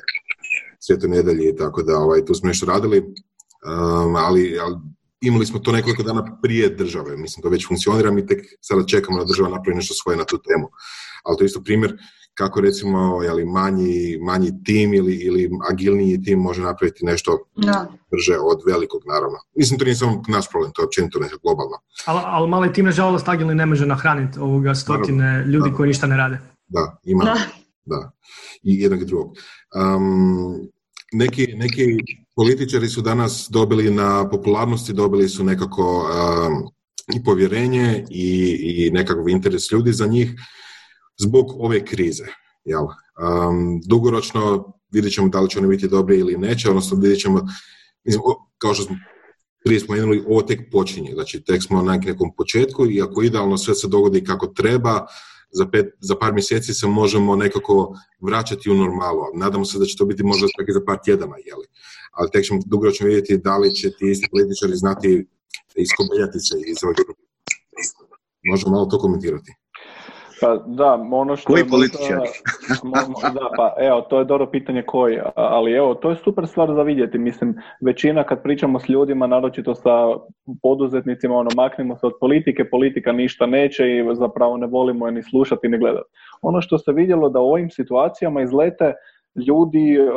svijetu nedelje i tako da ovaj, tu smo nešto radili, um, ali, ali imali smo to nekoliko dana prije države, mislim to već funkcionira, mi tek sada čekamo da država napravi nešto svoje na tu temu. Ali to je isto primjer kako recimo jeli, manji, manji tim ili, ili agilniji tim može napraviti nešto da. brže od velikog, naravno. Mislim, to nije samo naš problem, to je općenito nešto globalno. Ali, ali mali tim, nažalost, agilni ne može nahraniti ovoga stotine ljudi koji ništa ne rade. Da, ima. Da. I jednog i drugog. Um, neki, neki političari su danas dobili na popularnosti, dobili su nekako um, i povjerenje i, i nekakav interes ljudi za njih zbog ove krize. Jel? Um, dugoročno vidjet ćemo da li će oni biti dobri ili neće, odnosno vidjet ćemo, mislim, kao što smo prije spomenuli, ovo tek počinje, znači tek smo na nekom početku i ako idealno sve se dogodi kako treba, za, pet, za par mjeseci se možemo nekako vraćati u normalu. Nadamo se da će to biti možda čak i za par tjedana, jeli? ali tek ćemo dugoročno vidjeti da li će ti isti političari znati iskobeljati se iz ovog Možemo malo to komentirati. Pa da, ono što... Koji političari? da, pa evo, to je dobro pitanje koji, ali evo, to je super stvar za vidjeti. Mislim, većina kad pričamo s ljudima, naročito sa poduzetnicima, ono, maknemo se od politike, politika ništa neće i zapravo ne volimo je ni slušati ni gledati. Ono što se vidjelo da u ovim situacijama izlete ljudi e,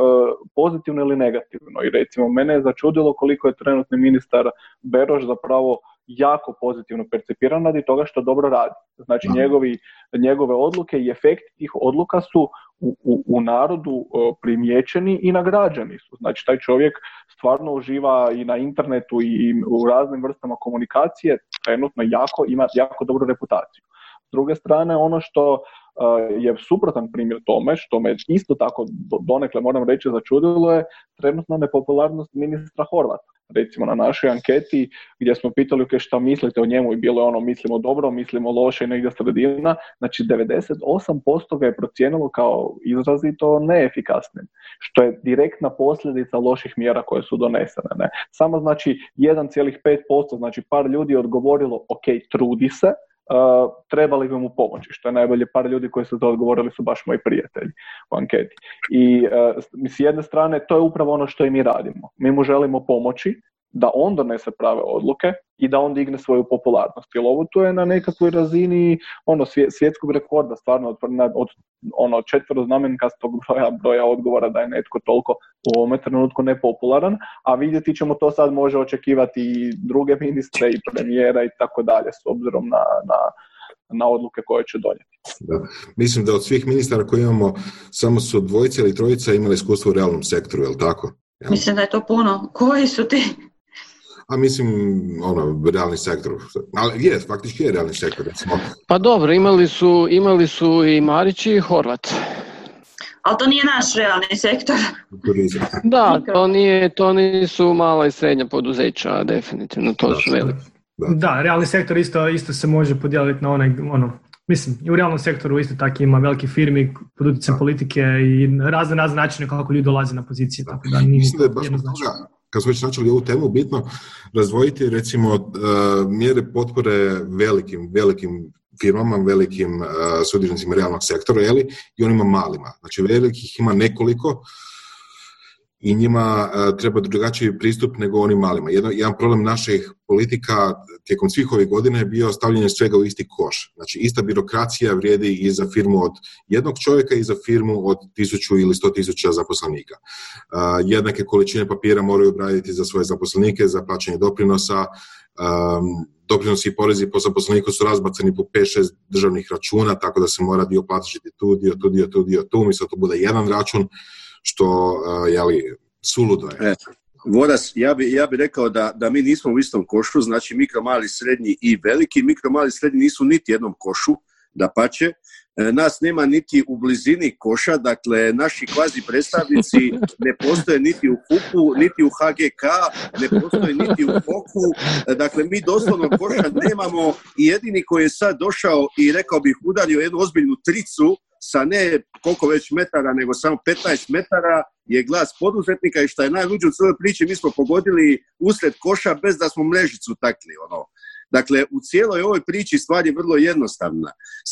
pozitivno ili negativno. I recimo, mene je začudilo koliko je trenutni ministar Beroš zapravo jako pozitivno percipiran radi toga što dobro radi. Znači njegovi, njegove odluke i efekt tih odluka su u, u, u narodu e, primijećeni i nagrađeni su. Znači taj čovjek stvarno uživa i na internetu i u raznim vrstama komunikacije, trenutno jako ima jako dobru reputaciju. S druge strane, ono što je suprotan primjer tome, što me isto tako donekle moram reći začudilo je trenutna nepopularnost ministra Horvata. Recimo na našoj anketi gdje smo pitali okay, šta mislite o njemu i bilo je ono mislimo dobro, mislimo loše i negdje sredina, znači 98% ga je procijenilo kao izrazito neefikasnim, što je direktna posljedica loših mjera koje su donesene. Ne? Samo znači 1,5%, znači par ljudi je odgovorilo ok, trudi se, trebali bi mu pomoći, što je najbolje par ljudi koji su to odgovorili su baš moji prijatelji u anketi. I uh, s jedne strane to je upravo ono što i mi radimo. Mi mu želimo pomoći, da on donese prave odluke i da on digne svoju popularnost. Jer ovo tu je na nekakvoj razini ono, svjetskog rekorda, stvarno od, od ono, znamenkastog broja, broja odgovora da je netko toliko u ovome trenutku nepopularan, a vidjeti ćemo to sad može očekivati i druge ministre i premijera i tako dalje s obzirom na, na, na odluke koje će donijeti. Da. Mislim da od svih ministara koje imamo, samo su dvojica ili trojica imali iskustvo u realnom sektoru, je li tako? Mislim da je to puno. Koji su ti? A mislim, ono, realni sektor. Ali je, faktički je realni sektor, recimo. Pa dobro, imali su, imali su i Marić i Horvat. Ali to nije naš realni sektor. Turizam. Da, to, nije, to nisu mala i srednja poduzeća, definitivno, to su veliki. Da. da, realni sektor isto, isto se može podijeliti na onaj, ono, mislim, i u realnom sektoru isto tako ima velike firmi pod utjecajem politike i razne razne načine kako ljudi dolaze na pozicije. Tako da nije mislim da je baš kad smo već načeli ovu temu, bitno razdvojiti recimo e, mjere potpore velikim, velikim firmama, velikim uh, sudionicima realnog sektora, jeli, i onima malima. Znači, velikih ima nekoliko, i njima e, treba drugačiji pristup nego onim malima. Jedan, jedan problem naših politika tijekom svih ovih godina je bio stavljanje svega u isti koš. Znači, ista birokracija vrijedi i za firmu od jednog čovjeka i za firmu od tisuću ili sto tisuća zaposlenika. E, jednake količine papira moraju obraditi za svoje zaposlenike, za plaćanje doprinosa, um, doprinosi i porezi po zaposleniku su razbacani po 5-6 državnih računa, tako da se mora dio platiti tu, dio tu, dio tu, dio tu, umjesto to bude jedan račun, što jeli, suludo je. Voras, ja bi, ja bi rekao da, da mi nismo u istom košu, znači mikro, mali, srednji i veliki. Mikro, mali, srednji nisu niti jednom košu, da pače. E, nas nema niti u blizini koša, dakle naši kvazi predstavnici ne postoje niti u HUP-u, niti u HGK, ne postoje niti u FOKU, e, dakle mi doslovno koša nemamo i jedini koji je sad došao i rekao bih udario jednu ozbiljnu tricu sa ne koliko već metara, nego samo 15 metara je glas poduzetnika i što je najluđe u cijeloj priči, mi smo pogodili usred koša bez da smo mrežicu takli. Ono. Dakle, u cijeloj ovoj priči stvar je vrlo jednostavna.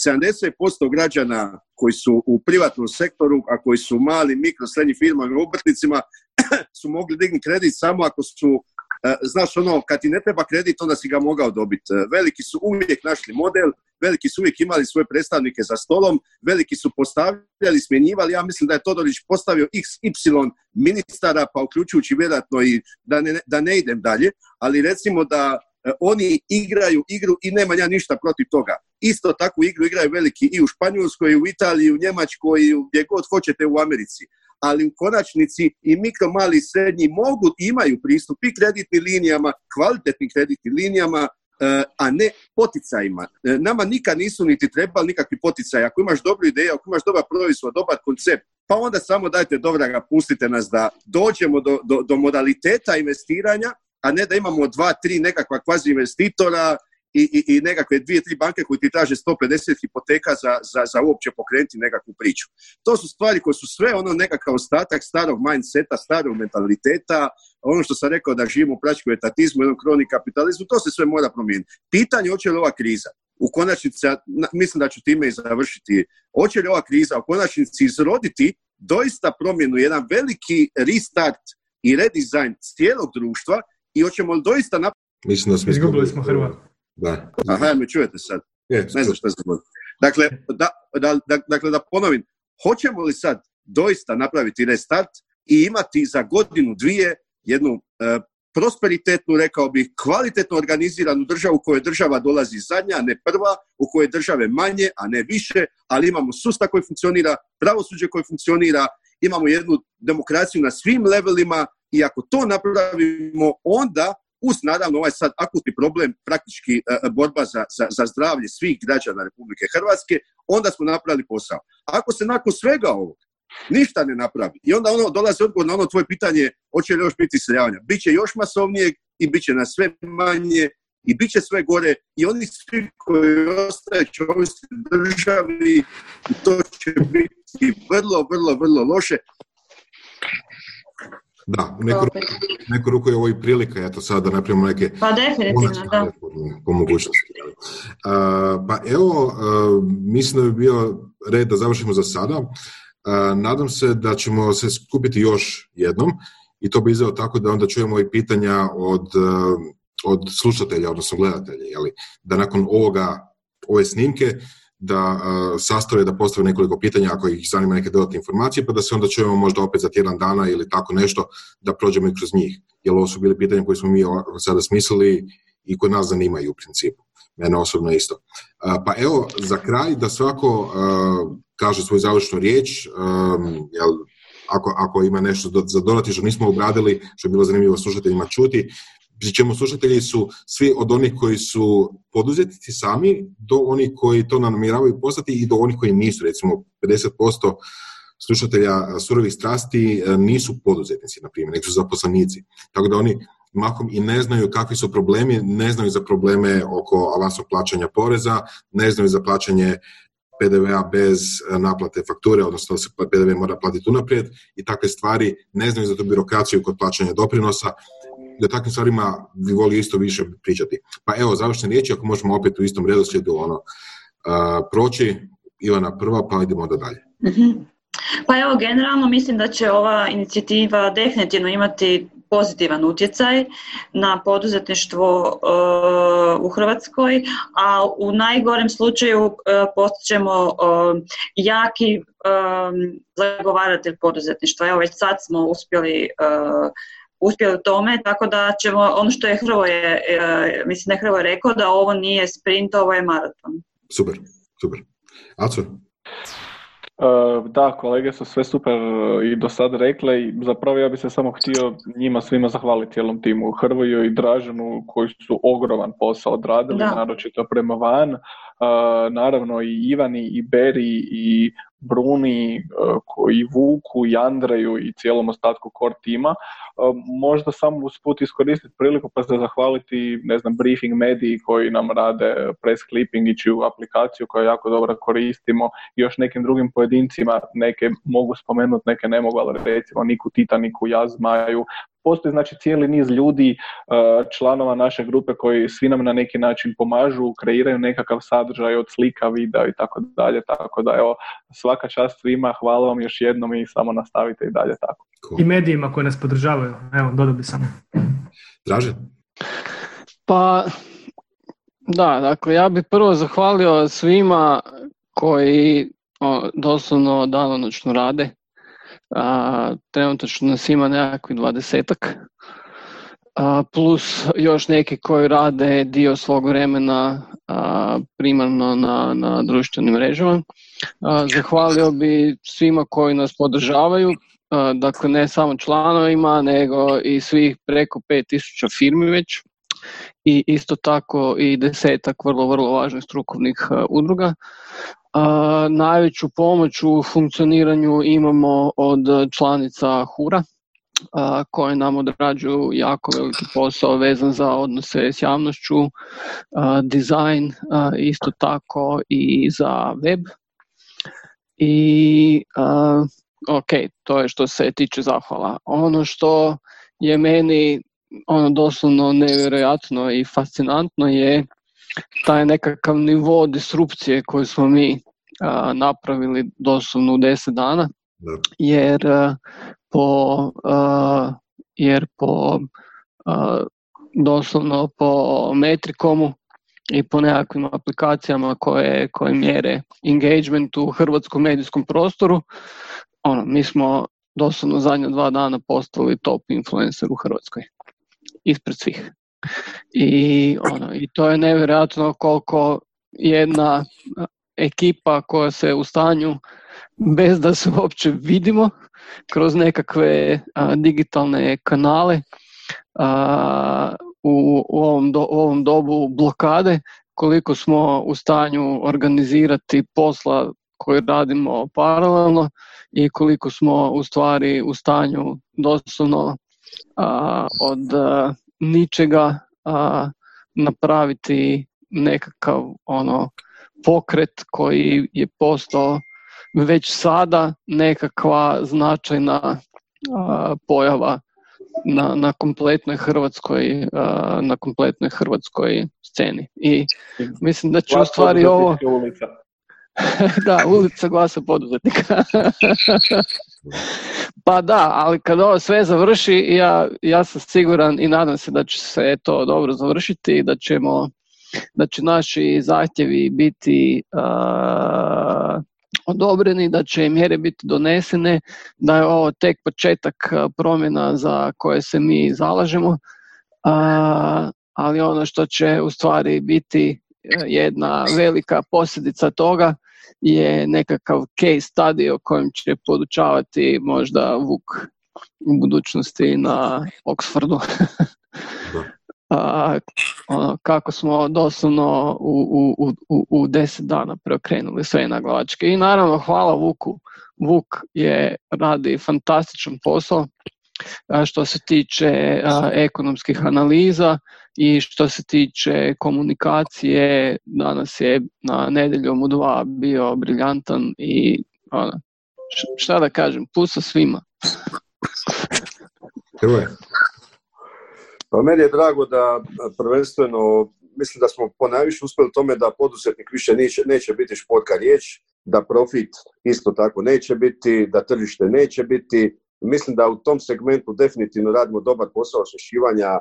70% građana koji su u privatnom sektoru, a koji su mali, mikro, srednji firmama i obrtnicima, su mogli dignuti kredit samo ako su znaš ono, kad ti ne treba kredit, onda si ga mogao dobiti. E, veliki su uvijek našli model, veliki su uvijek imali svoje predstavnike za stolom, veliki su postavljali, smjenjivali, ja mislim da je Todorić postavio XY ministara, pa uključujući vjerojatno i da ne, da ne idem dalje, ali recimo da e, oni igraju igru i nema ja ništa protiv toga. Isto takvu igru igraju veliki i u Španjolskoj, i u Italiji, i u Njemačkoj, i gdje god hoćete u Americi ali u konačnici i mikro, mali i srednji mogu, imaju pristup i kreditnim linijama, kvalitetnim kreditnim linijama, eh, a ne poticajima. Eh, nama nikad nisu niti trebali nikakvi poticaji. Ako imaš dobru ideju, ako imaš dobar proizvod, dobar koncept, pa onda samo dajte dobra pustite nas da dođemo do, do, do modaliteta investiranja, a ne da imamo dva, tri nekakva kvazi investitora i, i, i nekakve dvije, tri banke koji ti traže 150 hipoteka za, za, za uopće pokrenuti nekakvu priču. To su stvari koje su sve ono nekakav ostatak starog mindseta, starog mentaliteta, ono što sam rekao da živimo u pračku etatizmu, jednom kroni kapitalizmu, to se sve mora promijeniti. Pitanje hoće li ova kriza u konačnici, mislim da ću time i završiti, hoće li ova kriza u konačnici izroditi doista promjenu, jedan veliki restart i redizajn cijelog društva i hoćemo li doista napraviti... Mislim da smo Izgubili smo. Da. Aha, me čujete sad? Je, Ne znam šta se. Dakle, da, da, da, dakle, da ponovim, hoćemo li sad doista napraviti restart i imati za godinu, dvije jednu e, prosperitetnu, rekao bih, kvalitetno organiziranu državu u kojoj država dolazi zadnja, a ne prva, u kojoj države manje, a ne više, ali imamo sustav koji funkcionira, pravosuđe koje funkcionira, imamo jednu demokraciju na svim levelima i ako to napravimo, onda uz naravno ovaj sad akutni problem, praktički e, e, borba za, za, za zdravlje svih građana Republike Hrvatske, onda smo napravili posao. Ako se nakon svega ovog ništa ne napravi i onda ono dolazi odgovor na ono tvoje pitanje hoće li još biti iseljavanja. Biće još masovnijeg i bit će na sve manje i bit će sve gore i oni svi koji ostaju će državi i to će biti vrlo, vrlo, vrlo loše. Da, u neku, ruku, neku ruku je ovo i prilika, eto sad da napravimo neke Pa definitivno, da. reforme po mogućnosti. A, pa evo, a, mislim da bi bio red da završimo za sada. A, nadam se da ćemo se skupiti još jednom i to bi izveo tako da onda čujemo i pitanja od, od slušatelja, odnosno gledatelja, jeli? da nakon ovoga, ove snimke, da a, sastave da postave nekoliko pitanja ako ih zanima neke dodatne informacije, pa da se onda čujemo možda opet za tjedan dana ili tako nešto, da prođemo i kroz njih. Jer ovo su bili pitanja koje smo mi sada smislili i koje nas zanimaju u principu. Mene osobno isto. A, Pa evo, za kraj da svako a, kaže svoju završnu riječ, jel, ako, ako ima nešto za dodati što nismo obradili, što je bilo zanimljivo slušateljima čuti, pri čemu slušatelji su svi od onih koji su poduzetnici sami do onih koji to namjeravaju postati i do onih koji nisu. Recimo 50% slušatelja surovih strasti e, nisu poduzetnici, na primjer, nego su zaposlenici. Tako da oni mahom i ne znaju kakvi su problemi, ne znaju za probleme oko avansnog plaćanja poreza, ne znaju za plaćanje PDV-a bez naplate fakture, odnosno da se PDV mora platiti unaprijed i takve stvari, ne znaju za tu birokraciju kod plaćanja doprinosa, i o takvim stvarima bi volio isto više pričati. Pa evo, završne riječi, ako možemo opet u istom redoslijedu ono, a, proći, Ivana prva, pa idemo onda dalje. Mhm. Pa evo, generalno mislim da će ova inicijativa definitivno imati pozitivan utjecaj na poduzetništvo e, u Hrvatskoj, a u najgorem slučaju uh, postićemo e, jaki e, zagovaratelj poduzetništva. Evo, već sad smo uspjeli e, uspjeli u tome, tako da ćemo, ono što je Hrvoje, e, mislim da je Hrvoje rekao, da ovo nije sprint, ovo je maraton. Super, super. Aco? E, Da, kolege su sve super i do sad rekle i zapravo ja bih se samo htio njima svima zahvaliti cijelom timu, Hrvoju i Draženu koji su ogroman posao odradili, Da. naročito prema van. E, Naravno i Ivani i Beri i Bruni e, ko- i Vuku i Andreju i cijelom ostatku core tima. E, Možda samo usput iskoristiti priliku pa se zahvaliti, ne znam, Briefing Mediji koji nam rade press clipping i čiju aplikaciju koju jako dobro koristimo i još nekim drugim pojedincima, neke mogu spomenuti, neke ne mogu, ali recimo Niku Titaniku, Jaz Maju. Postoji znači cijeli niz ljudi, e, članova naše grupe koji svi nam na neki način pomažu, kreiraju nekakav sadržaj od slika, videa i tako dalje, tako da evo svaka čast svima, hvala vam još jednom i samo nastavite i dalje tako. I medijima koji nas podržavaju. Evo, dodao bi samo. Draže? Pa, da, dakle, ja bih prvo zahvalio svima koji o, doslovno danonoćno rade. A, trenutačno nas ima nekakvih dvadesetak. A, plus još neki koji rade dio svog vremena a, primarno na, na društvenim mrežama. A, zahvalio bi svima koji nas podržavaju, dakle ne samo članovima, nego i svih preko 5000 firmi već i isto tako i desetak vrlo, vrlo važnih strukovnih a, udruga. A, najveću pomoć u funkcioniranju imamo od članica HURA, koje nam odrađuju jako veliki posao vezan za odnose s javnošću, dizajn, isto tako i za web. I ok, to je što se tiče zahvala. Ono što je meni ono doslovno nevjerojatno i fascinantno je taj nekakav nivo disrupcije koju smo mi napravili doslovno u deset dana, jer po, jer po doslovno po Metrikomu i po nekakvim aplikacijama koje, koje mjere engagement u hrvatskom medijskom prostoru, ono, mi smo doslovno zadnja dva dana postali top influencer u Hrvatskoj. Ispred svih. I, ono, I to je nevjerojatno koliko jedna ekipa koja se u stanju bez da se uopće vidimo kroz nekakve digitalne kanale u, u, ovom do, u ovom dobu blokade koliko smo u stanju organizirati posla koji radimo paralelno i koliko smo u stvari u stanju doslovno od ničega napraviti nekakav ono pokret koji je postao već sada nekakva značajna pojava na, na kompletnoj hrvatskoj na kompletnoj hrvatskoj sceni. I mislim da će u stvari ovo da, ulica glasa poduzetnika. pa da, ali kad ovo sve završi, ja, ja sam siguran i nadam se da će se to dobro završiti i da ćemo da će naši zahtjevi biti uh, odobreni, da će mjere biti donesene, da je ovo tek početak promjena za koje se mi zalažemo, ali ono što će u stvari biti jedna velika posljedica toga je nekakav case study o kojem će podučavati možda Vuk u budućnosti na Oxfordu. A, ono, kako smo doslovno u, u, u, u deset dana preokrenuli sve naglavačke. I naravno hvala Vuku. Vuk je radi fantastičan posao što se tiče ekonomskih analiza i što se tiče komunikacije, danas je na nedeljom u dva bio briljantan i ono, šta da kažem, pusa svima. Pa meni je drago da prvenstveno, mislim da smo ponajviše uspjeli tome da poduzetnik više neće, neće biti šporka riječ, da profit isto tako neće biti, da tržište neće biti. Mislim da u tom segmentu definitivno radimo dobar posao osvješćivanja e,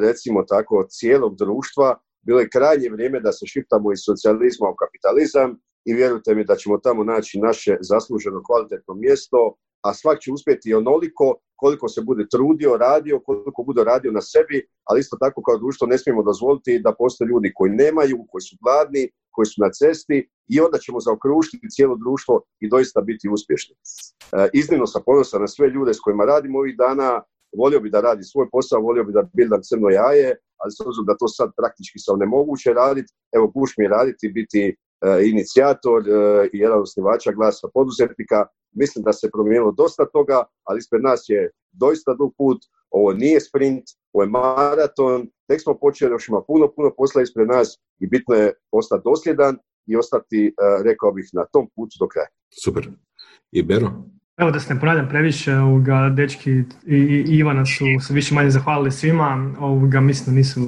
recimo tako cijelog društva. Bilo je krajnje vrijeme da se šiptamo iz socijalizma u kapitalizam i vjerujte mi da ćemo tamo naći naše zasluženo kvalitetno mjesto, a svak će uspjeti onoliko koliko se bude trudio, radio, koliko bude radio na sebi, ali isto tako kao društvo ne smijemo dozvoliti da postoje ljudi koji nemaju, koji su gladni, koji su na cesti i onda ćemo zaokružiti cijelo društvo i doista biti uspješni. E, iznimno sam ponosan na sve ljude s kojima radimo ovih dana, volio bi da radi svoj posao, volio bi da bildam crno jaje, ali s obzirom da to sad praktički sam nemoguće raditi, evo buš mi raditi, biti e, inicijator e, i jedan osnivača glasa poduzetnika, Mislim da se promijenilo dosta toga, ali ispred nas je doista dug put. Ovo nije sprint, ovo je maraton. Tek smo počeli, još ima puno, puno posla ispred nas i bitno je ostati dosljedan i ostati, e, rekao bih, na tom putu do kraja. Super. I Bero? Evo da se ne ponavljam previše, ovoga, dečki i, i Ivana su se više manje zahvalili svima, ovoga, mislim da nisu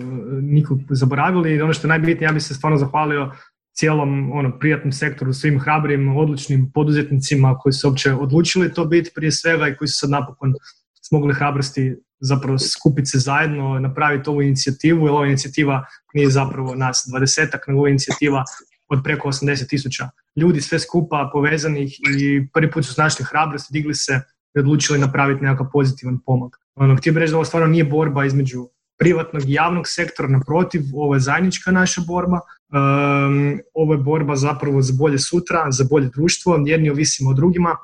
nikog zaboravili. Ono što je najbitnije, ja bih se stvarno zahvalio cijelom ono, prijatnom sektoru, svim hrabrim, odlučnim poduzetnicima koji su uopće odlučili to biti prije svega i koji su sad napokon smogli hrabrosti zapravo skupiti se zajedno, napraviti ovu inicijativu, jer ova inicijativa nije zapravo nas dvadesetak, nego ova inicijativa od preko 80 tisuća ljudi, sve skupa povezanih i prvi put su našli hrabrosti, digli se i odlučili napraviti nekakav pozitivan pomak. Ono, htio bih reći da ovo stvarno nije borba između privatnog i javnog sektora, naprotiv, ovo je zajednička naša borba, um, ovo je borba zapravo za bolje sutra, za bolje društvo, jedni ovisimo o drugima,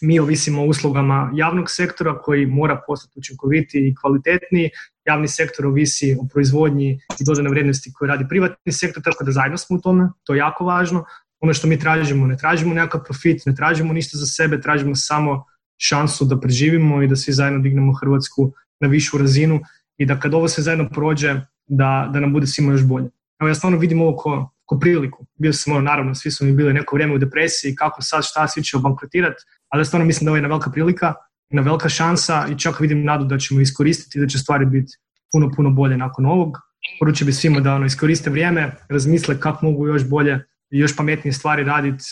mi ovisimo o uslugama javnog sektora koji mora postati učinkovitiji i kvalitetniji, javni sektor ovisi o proizvodnji i dodane vrijednosti koje radi privatni sektor, tako da zajedno smo u tome, to je jako važno. Ono što mi tražimo, ne tražimo nekakav profit, ne tražimo ništa za sebe, tražimo samo šansu da preživimo i da svi zajedno dignemo Hrvatsku na višu razinu i da kad ovo sve zajedno prođe, da, da nam bude svima još bolje. Evo ja stvarno vidim ovo ko, ko priliku. Bio sam ono, naravno, svi smo mi bili neko vrijeme u depresiji, kako sad, šta, svi će obankrotirati, ali ja stvarno mislim da ovo je jedna velika prilika, jedna velika šansa i čak vidim nadu da ćemo iskoristiti da će stvari biti puno, puno bolje nakon ovog poručio bi svima da ono, iskoriste vrijeme, razmisle kako mogu još bolje i još pametnije stvari raditi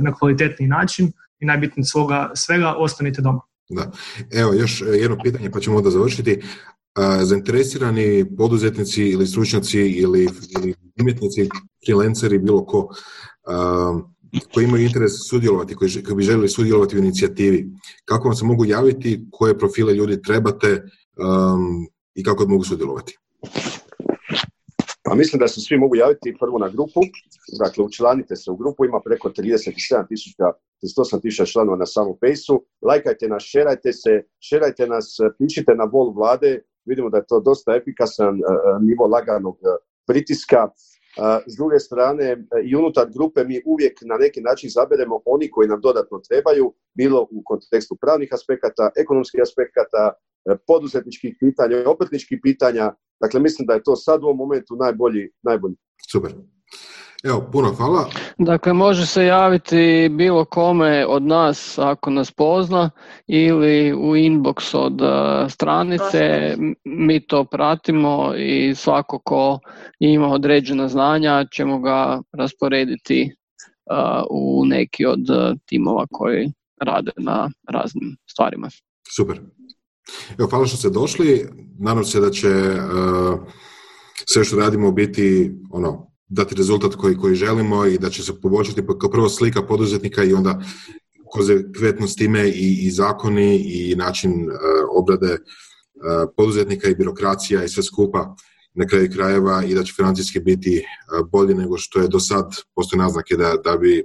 na kvalitetni način i najbitnije svoga, svega ostanite doma. Da. Evo, još jedno pitanje pa ćemo onda završiti. Zainteresirani poduzetnici ili stručnjaci ili, ili umjetnici, freelanceri, bilo ko, koji imaju interes sudjelovati, koji, bi željeli sudjelovati u inicijativi, kako vam se mogu javiti, koje profile ljudi trebate i kako mogu sudjelovati? Pa mislim da se svi mogu javiti prvo na grupu, dakle učlanite se u grupu, ima preko 37 tisuća, 38 tisuća članova na samom fejsu, lajkajte nas, šerajte se, šerajte nas, pišite na vol vlade, vidimo da je to dosta efikasan e, e, nivo laganog e, pritiska. S druge strane, i unutar grupe mi uvijek na neki način zaberemo oni koji nam dodatno trebaju, bilo u kontekstu pravnih aspekata, ekonomskih aspekata, poduzetničkih pitanja, opetničkih pitanja. Dakle, mislim da je to sad u ovom momentu najbolji. najbolji. Super. Evo, puno hvala. Dakle, može se javiti bilo kome od nas ako nas pozna ili u inbox od uh, stranice. Mi to pratimo i svako ko ima određena znanja ćemo ga rasporediti uh, u neki od uh, timova koji rade na raznim stvarima. Super. Evo, hvala što ste došli. Nadam se da će sve što radimo biti ono, dati rezultat koji, koji želimo i da će se poboljšati kao prvo slika poduzetnika i onda konzekventno s time i, i zakoni i način uh, obrade uh, poduzetnika i birokracija i sve skupa na kraju krajeva i da će financijski biti uh, bolji nego što je do sad postoje naznake da, da bi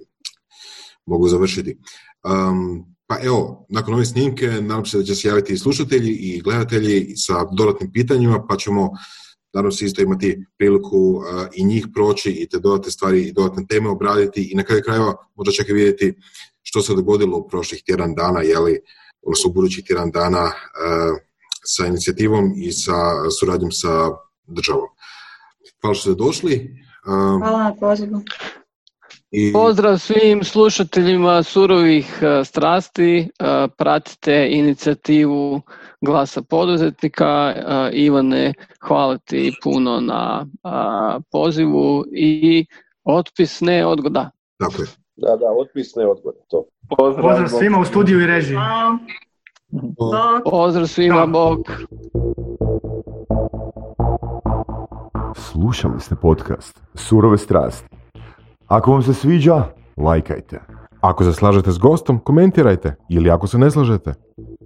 mogu završiti. Um, pa evo, nakon ove snimke nadam se da će se javiti i slušatelji i gledatelji sa dodatnim pitanjima pa ćemo nadam se isto imati priliku i njih proći i te dodatne stvari i dodatne teme obraditi i na kraju krajeva možda čak i vidjeti što se dogodilo u prošlih tjedan dana, jeli, odnosno u budućih tjedan dana sa inicijativom i sa suradnjom sa državom. Hvala što ste došli. Hvala na pozivu. I... Pozdrav svim slušateljima surovih strasti, pratite inicijativu glasa poduzetnika. Ivane, hvala ti puno na pozivu i otpis ne odgoda. Dakle. Da, da, otpis ne odgoda. To. Pozdrav, Pozdrav svima u studiju i režiji. Pozdrav svima, Bog. Slušali ste podcast Surove strasti. Ako vam se sviđa, lajkajte. Ako se slažete s gostom, komentirajte ili ako se ne slažete.